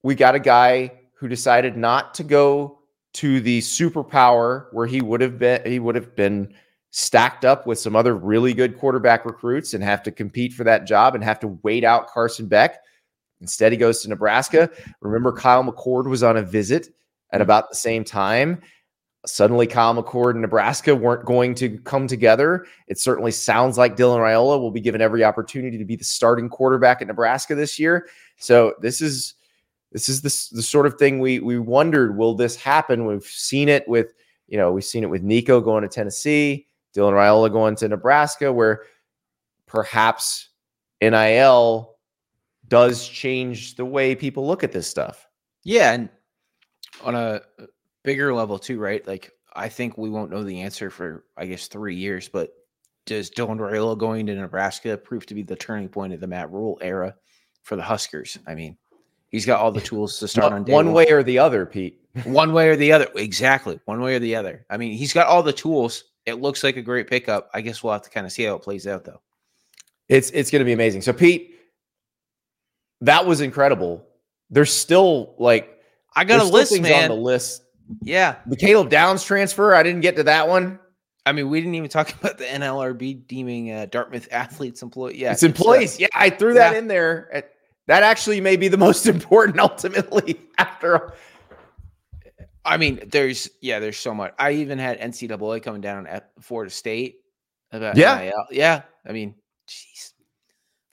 we got a guy who decided not to go to the superpower where he would have been he would have been stacked up with some other really good quarterback recruits and have to compete for that job and have to wait out Carson Beck. Instead, he goes to Nebraska. Remember, Kyle McCord was on a visit at mm-hmm. about the same time. Suddenly, Kyle McCord and Nebraska weren't going to come together. It certainly sounds like Dylan Raiola will be given every opportunity to be the starting quarterback at Nebraska this year. So, this is this is the, the sort of thing we we wondered will this happen? We've seen it with You know, we've seen it with Nico going to Tennessee, Dylan Raiola going to Nebraska, where perhaps NIL does change the way people look at this stuff. Yeah, and on a uh, bigger level too, right? Like I think we won't know the answer for I guess three years, but does Dylan Raiola going to Nebraska prove to be the turning point of the Matt Rhule era for the Huskers? I mean, he's got all the tools to start on one, one way or the other, Pete. one way or the other, exactly. One way or the other. I mean, he's got all the tools. It looks like a great pickup. I guess we'll have to kind of see how it plays out, though. It's it's going to be amazing. So, Pete, that was incredible. There's still like I got a list, man. On the list. Yeah, the Caleb Downs transfer. I didn't get to that one. I mean, we didn't even talk about the NLRB deeming uh, Dartmouth athletes employee. Yeah, it's employees. yeah, I threw that yeah. in there. That actually may be the most important ultimately. After, I mean, there's yeah, there's so much. I even had NCAA coming down at Florida State about yeah, NIL. yeah. I mean, jeez,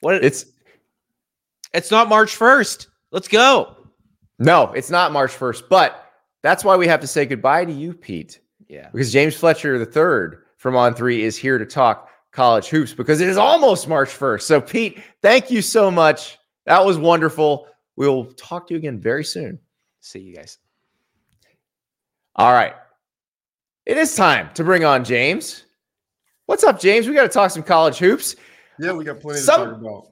what it's it's not March first. Let's go. No, it's not March first, but that's why we have to say goodbye to you, Pete. Yeah. Because James Fletcher the third from On Three is here to talk college hoops because it is almost March 1st. So, Pete, thank you so much. That was wonderful. We'll talk to you again very soon. See you guys. All right. It is time to bring on James. What's up, James? We got to talk some college hoops. Yeah, we got plenty some, to talk about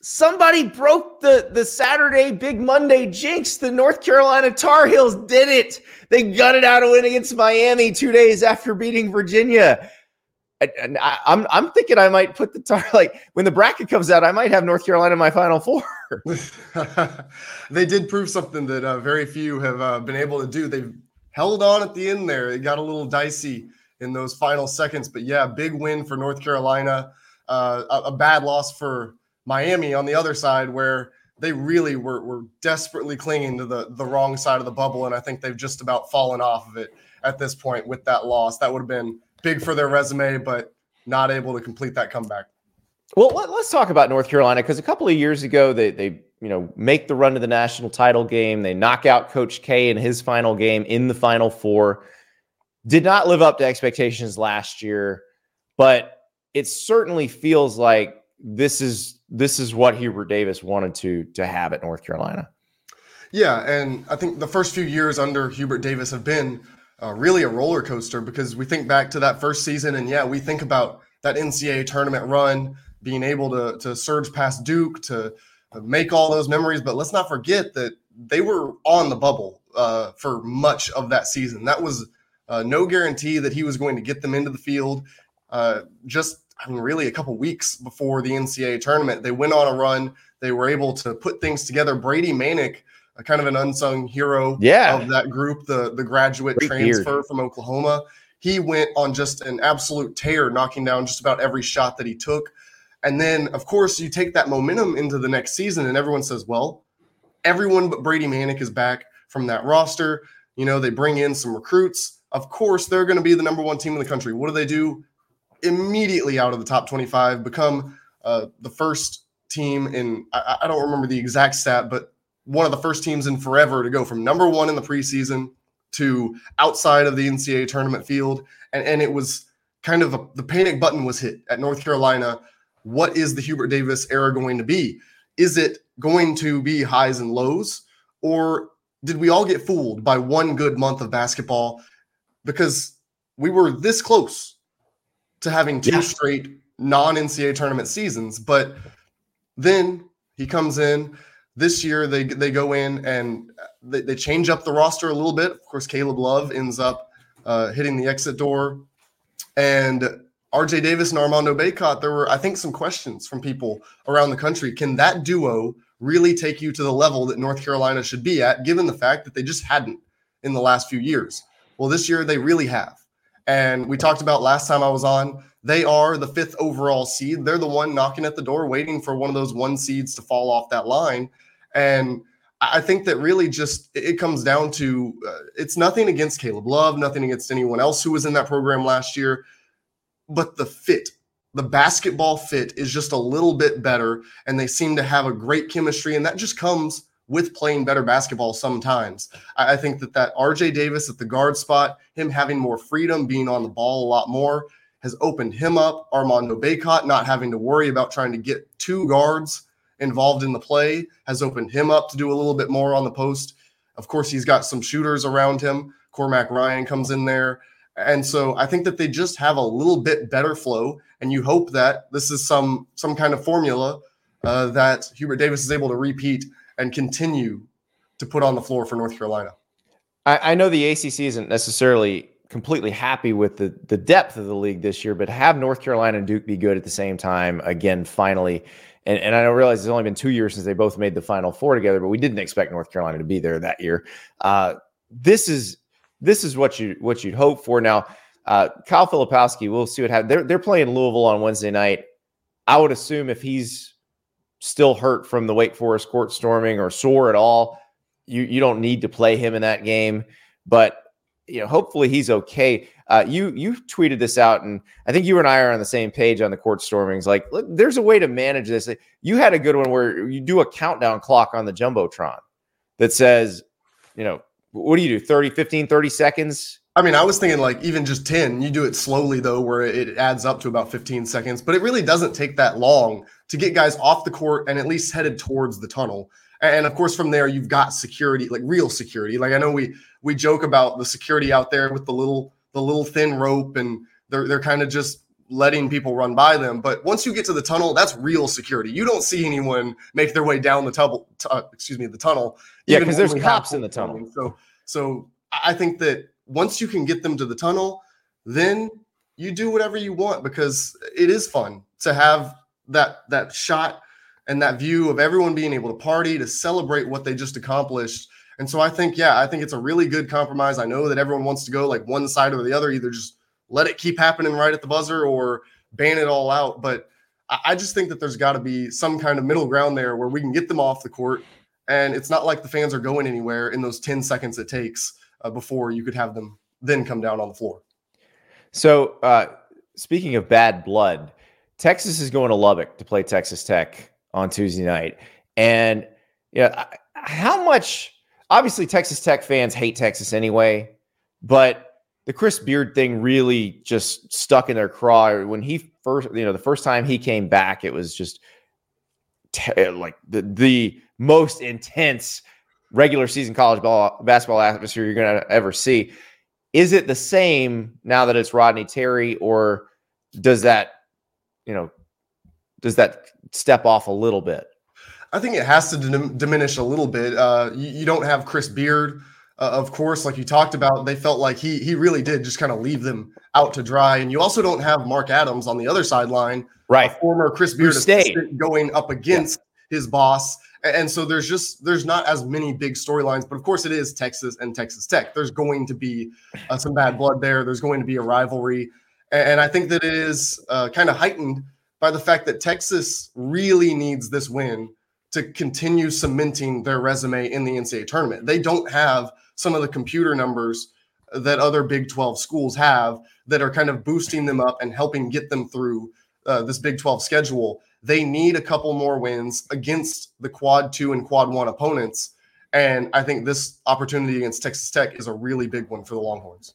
somebody broke the the Saturday Big Monday jinx. The North Carolina Tar Heels did it. They gutted out a win against Miami two days after beating Virginia. And I, am I'm, I'm thinking I might put the tar like when the bracket comes out, I might have North Carolina in my Final Four. they did prove something that uh, very few have uh, been able to do. They've held on at the end there. It got a little dicey in those final seconds, but yeah, big win for North Carolina. Uh, a, a bad loss for Miami on the other side, where they really were, were desperately clinging to the, the wrong side of the bubble. And I think they've just about fallen off of it at this point with that loss. That would have been big for their resume, but not able to complete that comeback. Well, let, us talk about North Carolina because a couple of years ago they they you know make the run to the national title game. They knock out Coach K in his final game in the Final Four. Did not live up to expectations last year, but it certainly feels like this is this is what Hubert Davis wanted to to have at North Carolina. Yeah, and I think the first few years under Hubert Davis have been uh, really a roller coaster because we think back to that first season, and yeah, we think about that NCAA tournament run, being able to to surge past Duke, to uh, make all those memories. But let's not forget that they were on the bubble uh, for much of that season. That was uh, no guarantee that he was going to get them into the field. Uh, just I mean, really a couple weeks before the NCAA tournament. They went on a run. They were able to put things together. Brady Manek, a kind of an unsung hero yeah. of that group, the, the graduate Great transfer beard. from Oklahoma. He went on just an absolute tear, knocking down just about every shot that he took. And then, of course, you take that momentum into the next season, and everyone says, well, everyone but Brady Manek is back from that roster. You know, they bring in some recruits. Of course, they're going to be the number one team in the country. What do they do? Immediately out of the top 25, become uh, the first team in, I, I, don't remember the exact stat, but one of the first teams in forever to go from number one in the preseason to outside of the NCAA tournament field. And, and it was kind of a, the panic button was hit at North Carolina. What is the Hubert Davis era going to be? Is it going to be highs and lows? Or did we all get fooled by one good month of basketball? Because we were this close to having two yeah. straight non NCAA tournament seasons. But then he comes in this year. They they go in and they, they change up the roster a little bit. Of course, Caleb Love ends up uh, hitting the exit door, and RJ Davis and Armando Bacot. There were I think some questions from people around the country. Can that duo really take you to the level that North Carolina should be at, given the fact that they just hadn't in the last few years? Well, this year they really have. And we talked about last time I was on, they are the fifth overall seed. They're the one knocking at the door, waiting for one of those one seeds to fall off that line. And I think that really just it comes down to uh, it's nothing against Caleb Love, nothing against anyone else who was in that program last year, but the fit, the basketball fit is just a little bit better. And they seem to have a great chemistry. And that just comes with playing better basketball sometimes. I, I think that that RJ Davis at the guard spot, him having more freedom, being on the ball a lot more, has opened him up. Armando Bacot not having to worry about trying to get two guards involved in the play has opened him up to do a little bit more on the post. Of course, he's got some shooters around him. Cormac Ryan comes in there. And so I think that they just have a little bit better flow. And you hope that this is some some kind of formula uh, that Hubert Davis is able to repeat and continue to put on the floor for North Carolina. I, I know the ACC isn't necessarily completely happy with the the depth of the league this year, but have North Carolina and Duke be good at the same time again, finally. And, and I don't realize it's only been two years since they both made the Final Four together, but we didn't expect North Carolina to be there that year. Uh, this is this is what you what you'd hope for. Now, uh, Kyle Filipowski, we'll see what happens. They're they're playing Louisville on Wednesday night. I would assume if he's still hurt from the Wake Forest court storming or sore at all, you you don't need to play him in that game. But you know, hopefully he's okay. Uh, you you tweeted this out, and I think you and I are on the same page on the court stormings. Like, look, there's a way to manage this. You had a good one where you do a countdown clock on the jumbotron that says, you know, what do you do 30 15 30 seconds I mean, I was thinking like even just 10, you do it slowly though, where it adds up to about 15 seconds, but it really doesn't take that long to get guys off the court and at least headed towards the tunnel. And of course, from there, you've got security, like real security. Like I know we we joke about the security out there with the little the little thin rope and they're they're kind of just letting people run by them. But once you get to the tunnel, that's real security. You don't see anyone make their way down the tunnel. T- uh, excuse me, the tunnel. Yeah, because there's cops in the tunnel. So so I think that once you can get them to the tunnel, then you do whatever you want because it is fun to have that that shot and that view of everyone being able to party to celebrate what they just accomplished. And so I think, yeah, I think it's a really good compromise. I know that everyone wants to go like one side or the other, either just let it keep happening right at the buzzer or ban it all out. But I just think that there's got to be some kind of middle ground there where we can get them off the court. And it's not like the fans are going anywhere in those 10 seconds it takes uh, before you could have them then come down on the floor. So, uh, speaking of bad blood, Texas is going to Lubbock to play Texas Tech on Tuesday night. And yeah, how much obviously Texas Tech fans hate Texas anyway, but the Chris Beard thing really just stuck in their craw when he first, you know, the first time he came back, it was just te- like the the most intense regular season college ball basketball atmosphere you're going to ever see. Is it the same now that it's Rodney Terry, or does that, you know, does that step off a little bit? I think it has to dim- diminish a little bit. Uh, you, you, don't have Chris Beard, uh, of course, like you talked about. They felt like he he really did just kind of leave them out to dry, and you also don't have Mark Adams on the other sideline, right? former Chris Beard going up against yeah. his boss and so there's just there's not as many big storylines, but of course it is Texas and Texas Tech. There's going to be uh, some bad blood there. There's going to be a rivalry, and I think that it is uh, kind of heightened by the fact that Texas really needs this win to continue cementing their resume in the NCAA tournament. They don't have some of the computer numbers that other Big 12 schools have that are kind of boosting them up and helping get them through uh, this Big 12 schedule. They need a couple more wins against the quad two and quad one opponents. And I think this opportunity against Texas Tech is a really big one for the Longhorns.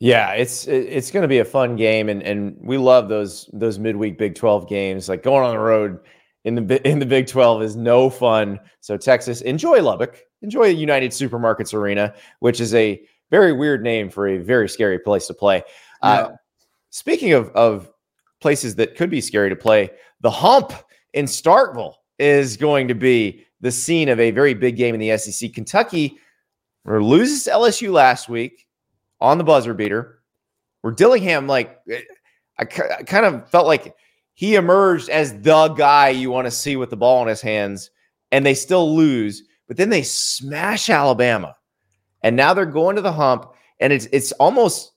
Yeah, it's it's going to be a fun game, and and we love those those midweek Big Twelve games. Like going on the road in the in the Big Twelve is no fun. So Texas, enjoy Lubbock, enjoy United Supermarkets Arena, which is a very weird name for a very scary place to play. Uh, yeah. Uh, speaking of of places that could be scary to play, the hump in Starkville is going to be the scene of a very big game in the SEC. Kentucky loses LSU last week on the buzzer beater. Where Dillingham, like, eh, I, I kind of felt like he emerged as the guy you want to see with the ball in his hands, and they still lose. But then they smash Alabama, and now they're going to the hump, and it's it's almost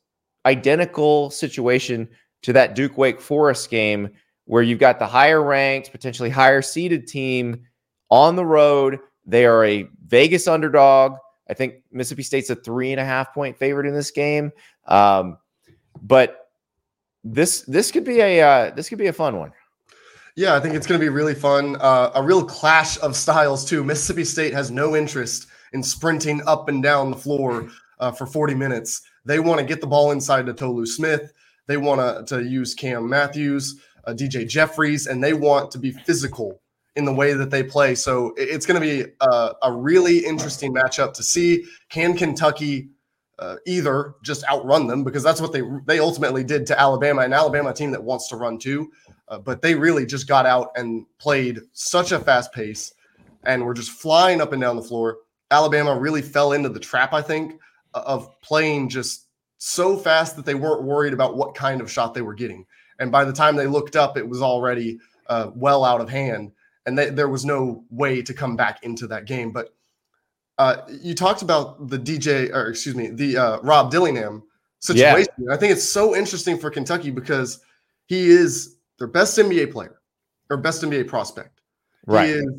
identical situation to that Duke Wake Forest game where you've got the higher ranked, potentially higher seeded team on the road. They are a Vegas underdog. I think Mississippi State's a three and a half point favorite in this game. Um, but this this could be a uh, this could be a fun one. Yeah, I think it's going to be really fun. Uh, a real clash of styles, too. Mississippi State has no interest in sprinting up and down the floor uh, for 40 minutes. They want to get the ball inside to Tolu Smith. They want to, to use Cam Matthews, uh, DJ Jeffries, and they want to be physical in the way that they play. So it's going to be a, a, really interesting matchup to see. Can Kentucky uh, either just outrun them because that's what they they ultimately did to Alabama, an Alabama team that wants to run too, uh, but they really just got out and played such a fast pace and were just flying up and down the floor. Alabama really fell into the trap, I think, of playing just so fast that they weren't worried about what kind of shot they were getting. And by the time they looked up, it was already uh, well out of hand, and they, there was no way to come back into that game. But uh, you talked about the DJ, or excuse me, the uh, Rob Dillingham situation. Yeah. I think it's so interesting for Kentucky because he is their best NBA player or best NBA prospect. Right. He is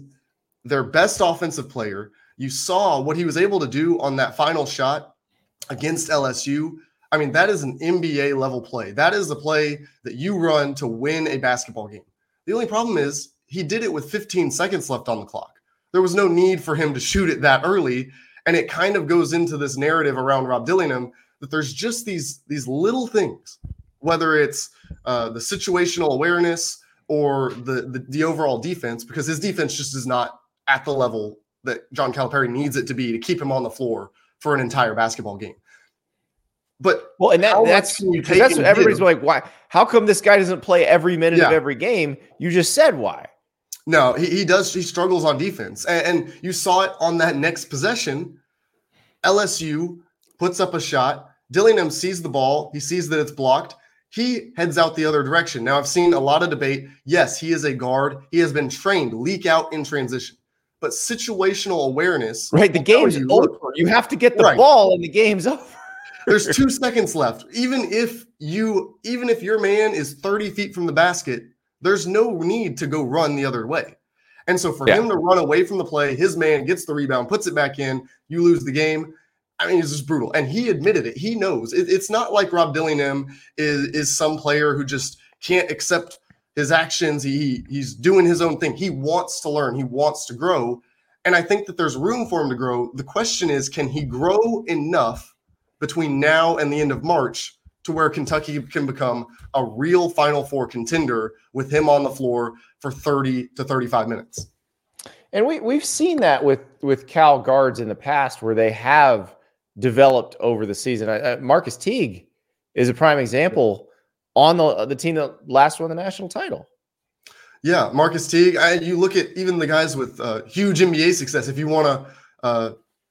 their best offensive player. You saw what he was able to do on that final shot against LSU. I mean, that is an NBA level play. That is the play that you run to win a basketball game. The only problem is he did it with 15 seconds left on the clock. There was no need for him to shoot it that early. And it kind of goes into this narrative around Rob Dillingham that there's just these, these little things, whether it's uh, the situational awareness or the, the, the overall defense, because his defense just is not at the level that John Calipari needs it to be to keep him on the floor for an entire basketball game. But well, and that, that's that's what everybody's like. Why? How come this guy doesn't play every minute yeah. of every game? You just said why. No, he, he does. He struggles on defense, and, and you saw it on that next possession. LSU puts up a shot. Dillingham sees the ball. He sees that it's blocked. He heads out the other direction. Now, I've seen a lot of debate. Yes, he is a guard. He has been trained leak out in transition but situational awareness. Right. The game's you, over. You have to get the right. ball and the game's over. There's two seconds left. Even if you, even if your man is 30 feet from the basket, there's no need to go run the other way. And so for yeah. him to run away from the play, his man gets the rebound, puts it back in, you lose the game. I mean, it's just brutal. And he admitted it. He knows. It, it's not like Rob Dillingham is, is some player who just can't accept his actions. He he's doing his own thing. He wants to learn. He wants to grow. And I think that there's room for him to grow. The question is, can he grow enough between now and the end of March to where Kentucky can become a real Final Four contender with him on the floor for 30 to 35 minutes? And we we've seen that with with Cal guards in the past where they have developed over the season. Uh, Marquis Teague is a prime example on the the team that last won the national title. Yeah, Marquis Teague. I, you look at even the guys with uh, huge NBA success. If you want to uh,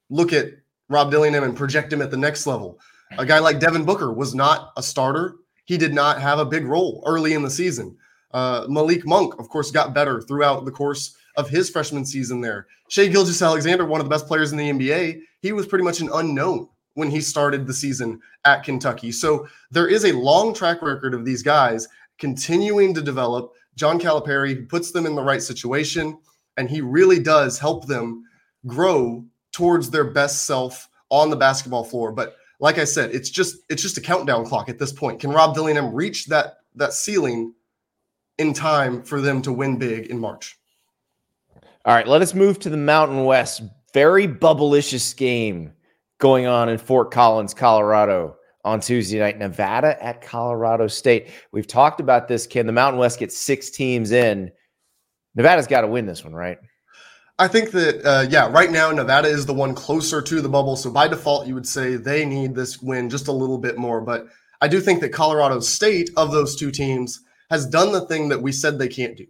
look at Rob Dillingham and project him at the next level, a guy like Devin Booker was not a starter. He did not have a big role early in the season. Uh, Malik Monk, of course, got better throughout the course of his freshman season there. Shai Gilgeous-Alexander, one of the best players in the NBA, he was pretty much an unknown when he started the season at Kentucky. So there is a long track record of these guys continuing to develop. John Calipari puts them in the right situation, and he really does help them grow towards their best self on the basketball floor. But like I said, it's just it's just a countdown clock at this point. Can Rob Dillingham reach that that ceiling in time for them to win big in March? All right, let us move to the Mountain West. Very bubblicious game going on in Fort Collins, Colorado on Tuesday night. Nevada at Colorado State. We've talked about this, Can The Mountain West gets six teams in. Nevada's got to win this one, right? I think that, uh, yeah, right now Nevada is the one closer to the bubble. So by default, you would say they need this win just a little bit more. But I do think that Colorado State, of those two teams, has done the thing that we said they can't do.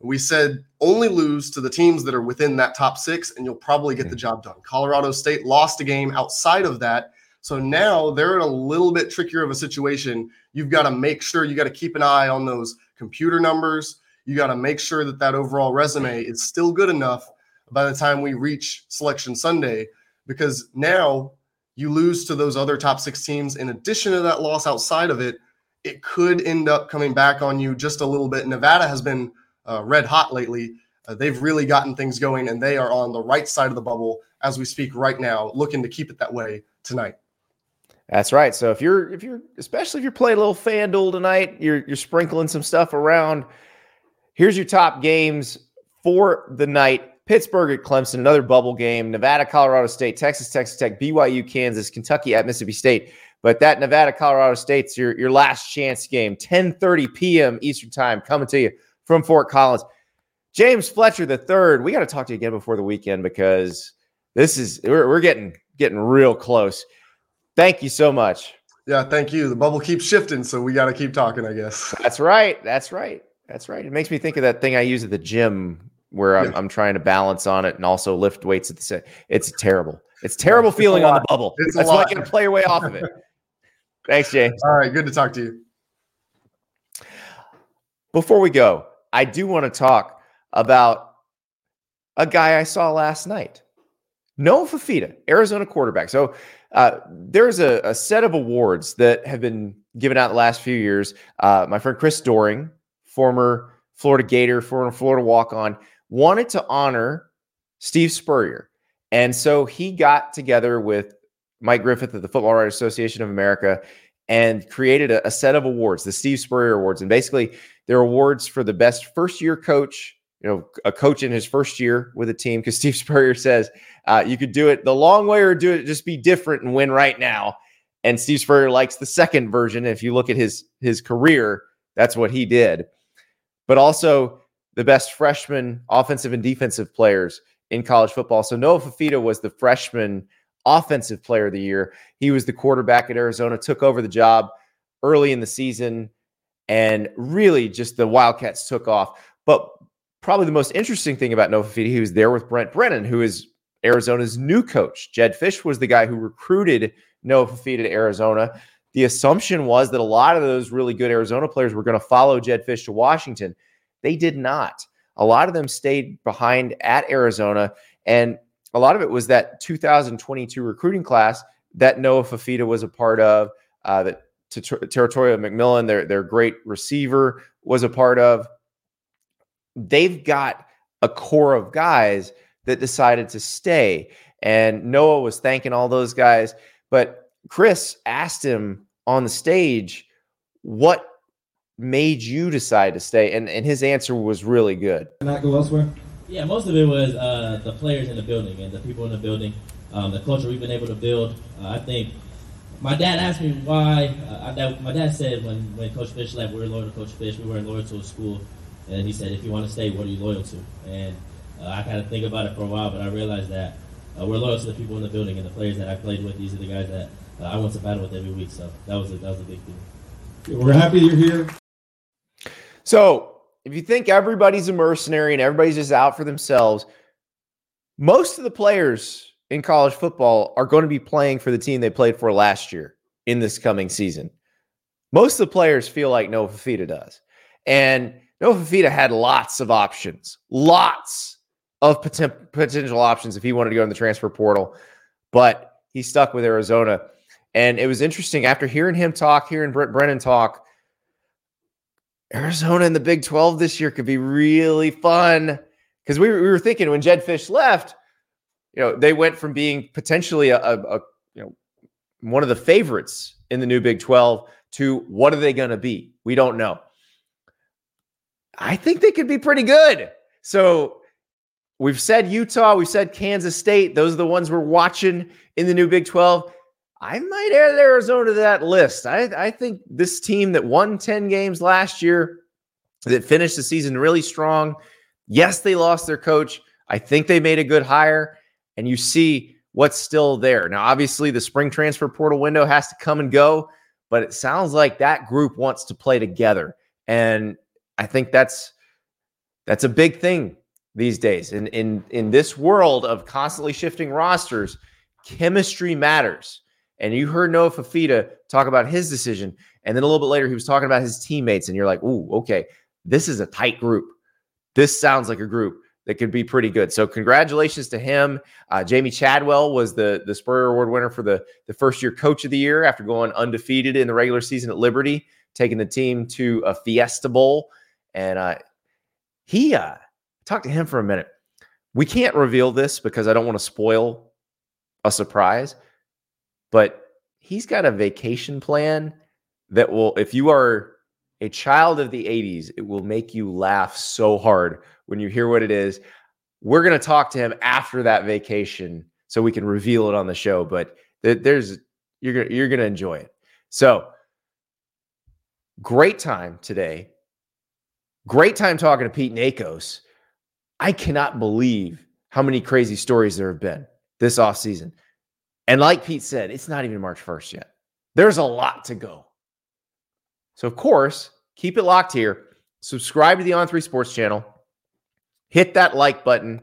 We said only lose to the teams that are within that top six, and you'll probably get the hmm. job done. Colorado State lost a game outside of that. So now they're in a little bit trickier of a situation. You've got to make sure you got to keep an eye on those computer numbers. You got to make sure that that overall resume is still good enough by the time we reach selection Sunday, because now you lose to those other top six teams. In addition to that loss outside of it, it could end up coming back on you just a little bit. Nevada has been uh, red hot lately. Uh, they've really gotten things going, and they are on the right side of the bubble as we speak right now, looking to keep it that way tonight. That's right. So if you're if you're especially if you're playing a little FanDuel tonight, you're you're sprinkling some stuff around. Here's your top games for the night. Pittsburgh at Clemson, another bubble game. Nevada, Colorado State, Texas, Texas Tech, BYU, Kansas, Kentucky at Mississippi State. But that Nevada, Colorado State's your, your last chance game, 10:30 p.m. Eastern Time, coming to you from Fort Collins. James Fletcher the third. We got to talk to you again before the weekend because this is we're, we're getting getting real close. Thank you so much. Yeah, thank you. The bubble keeps shifting, so we got to keep talking, I guess. That's right. That's right. That's right. It makes me think of that thing I use at the gym where I'm, yeah. I'm trying to balance on it and also lift weights at the same. It's terrible. It's terrible it's feeling on the bubble. It's That's why I can play your way off of it. Thanks, James. All right. Good to talk to you. Before we go, I do want to talk about a guy I saw last night. Noah Fifita, Arizona quarterback. So uh, there's a, a, set of awards that have been given out the last few years. Uh, my friend Chris Doering, former Florida Gator, former Florida walk on, wanted to honor Steve Spurrier. And so he got together with Mike Griffith of the Football Writers Association of America and created a, a, set of awards, the Steve Spurrier Awards. And basically, they're awards for the best first year coach, you know, a coach in his first year with a team. Because Steve Spurrier says uh, you could do it the long way or do it just be different and win right now. And Steve Spurrier likes the second version. If you look at his his career, that's what he did but also the best freshman offensive and defensive players in college football. So Noah Fifita was the freshman offensive player of the year. He was the quarterback at Arizona, took over the job early in the season, and really just the Wildcats took off. But probably the most interesting thing about Noah Fifita, he was there with Brent Brennan, who is Arizona's new coach. Jedd Fisch was the guy who recruited Noah Fifita to Arizona the assumption was that a lot of those really good Arizona players were going to follow Jedd Fisch to Washington. They did not. A lot of them stayed behind at Arizona. And a lot of it was that 2022 recruiting class that Noah Fifita was a part of, uh, that Tetairoa McMillan, their, their great receiver, was a part of. They've got a core of guys that decided to stay. And Noah was thanking all those guys. But Chris asked him on the stage, what made you decide to stay? And and his answer was really good. Can I go elsewhere? Yeah, most of it was uh, the players in the building and the people in the building, um, the culture we've been able to build. Uh, I think my dad asked me why. Uh, I, my dad said when, when Coach Fisch left, we were loyal to Coach Fisch. We weren't loyal to a school. And he said, if you want to stay, what are you loyal to? And uh, I kind of think about it for a while, but I realized that uh, we're loyal to the people in the building and the players that I played with. These are the guys that uh, I went to battle with every week. So that was a, that was a big thing. We're happy you're here. So if you think everybody's a mercenary and everybody's just out for themselves, most of the players in college football are going to be playing for the team they played for last year in this coming season. Most of the players feel like Noah Fifita does. And Noah Fifita had lots of options, lots of potential options if he wanted to go in the transfer portal, but he stuck with Arizona. And it was interesting after hearing him talk, hearing Brent Brennan talk. Arizona in the Big 12 this year could be really fun because we, we were thinking when Jedd Fisch left, you know, they went from being potentially a, a, a you know one of the favorites in the new Big 12 to what are they going to be? We don't know. I think they could be pretty good. So we've said Utah, we've said Kansas State. Those are the ones we're watching in the new Big 12. I might add Arizona to that list. I, I think this team that won 10 games last year, that finished the season really strong. Yes, they lost their coach. I think they made a good hire, and you see what's still there. Now, obviously, the spring transfer portal window has to come and go, but it sounds like that group wants to play together. And I think that's that's a big thing these days. In in in this world of constantly shifting rosters, chemistry matters. And you heard Noah Fifita talk about his decision. And then a little bit later, he was talking about his teammates. And you're like, ooh, okay, this is a tight group. This sounds like a group that could be pretty good. So congratulations to him. Uh, Jamey Chadwell was the the Spurrier Award winner for the the first year Coach of the Year after going undefeated in the regular season at Liberty, taking the team to a Fiesta Bowl. And uh, he uh, talked to him for a minute. We can't reveal this because I don't want to spoil a surprise but he's got a vacation plan that will, if you are a child of the 80s, it will make you laugh so hard when you hear what it is. We're going to talk to him after that vacation so we can reveal it on the show, but there's you're going you're going to enjoy it. So, great time today. Great time talking to Pete Nakos. I cannot believe how many crazy stories there have been this off season. And like Pete said, it's not even March 1st yet. There's a lot to go. So, of course, keep it locked here. Subscribe to the On3 Sports channel. Hit that like button.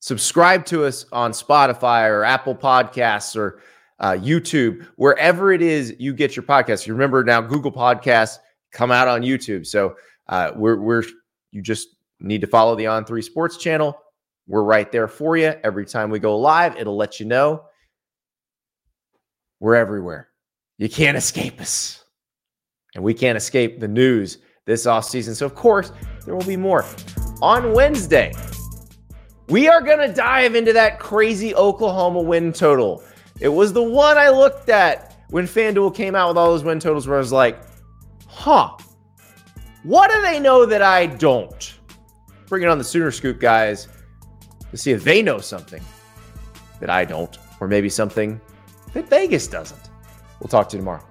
Subscribe to us on Spotify or Apple Podcasts or uh, YouTube, wherever it is you get your podcasts. You remember now Google Podcasts come out on YouTube. So uh, we're, we're you just need to follow the On3 Sports channel. We're right there for you. Every time we go live, it'll let you know. We're everywhere. You can't escape us. And we can't escape the news this off season. So, of course, there will be more. On Wednesday, we are going to dive into that crazy Oklahoma win total. It was the one I looked at when FanDuel came out with all those win totals where I was like, huh, what do they know that I don't? Bring it on the Sooner Scoop guys to see if they know something that I don't, or maybe something that Vegas doesn't. We'll talk to you tomorrow.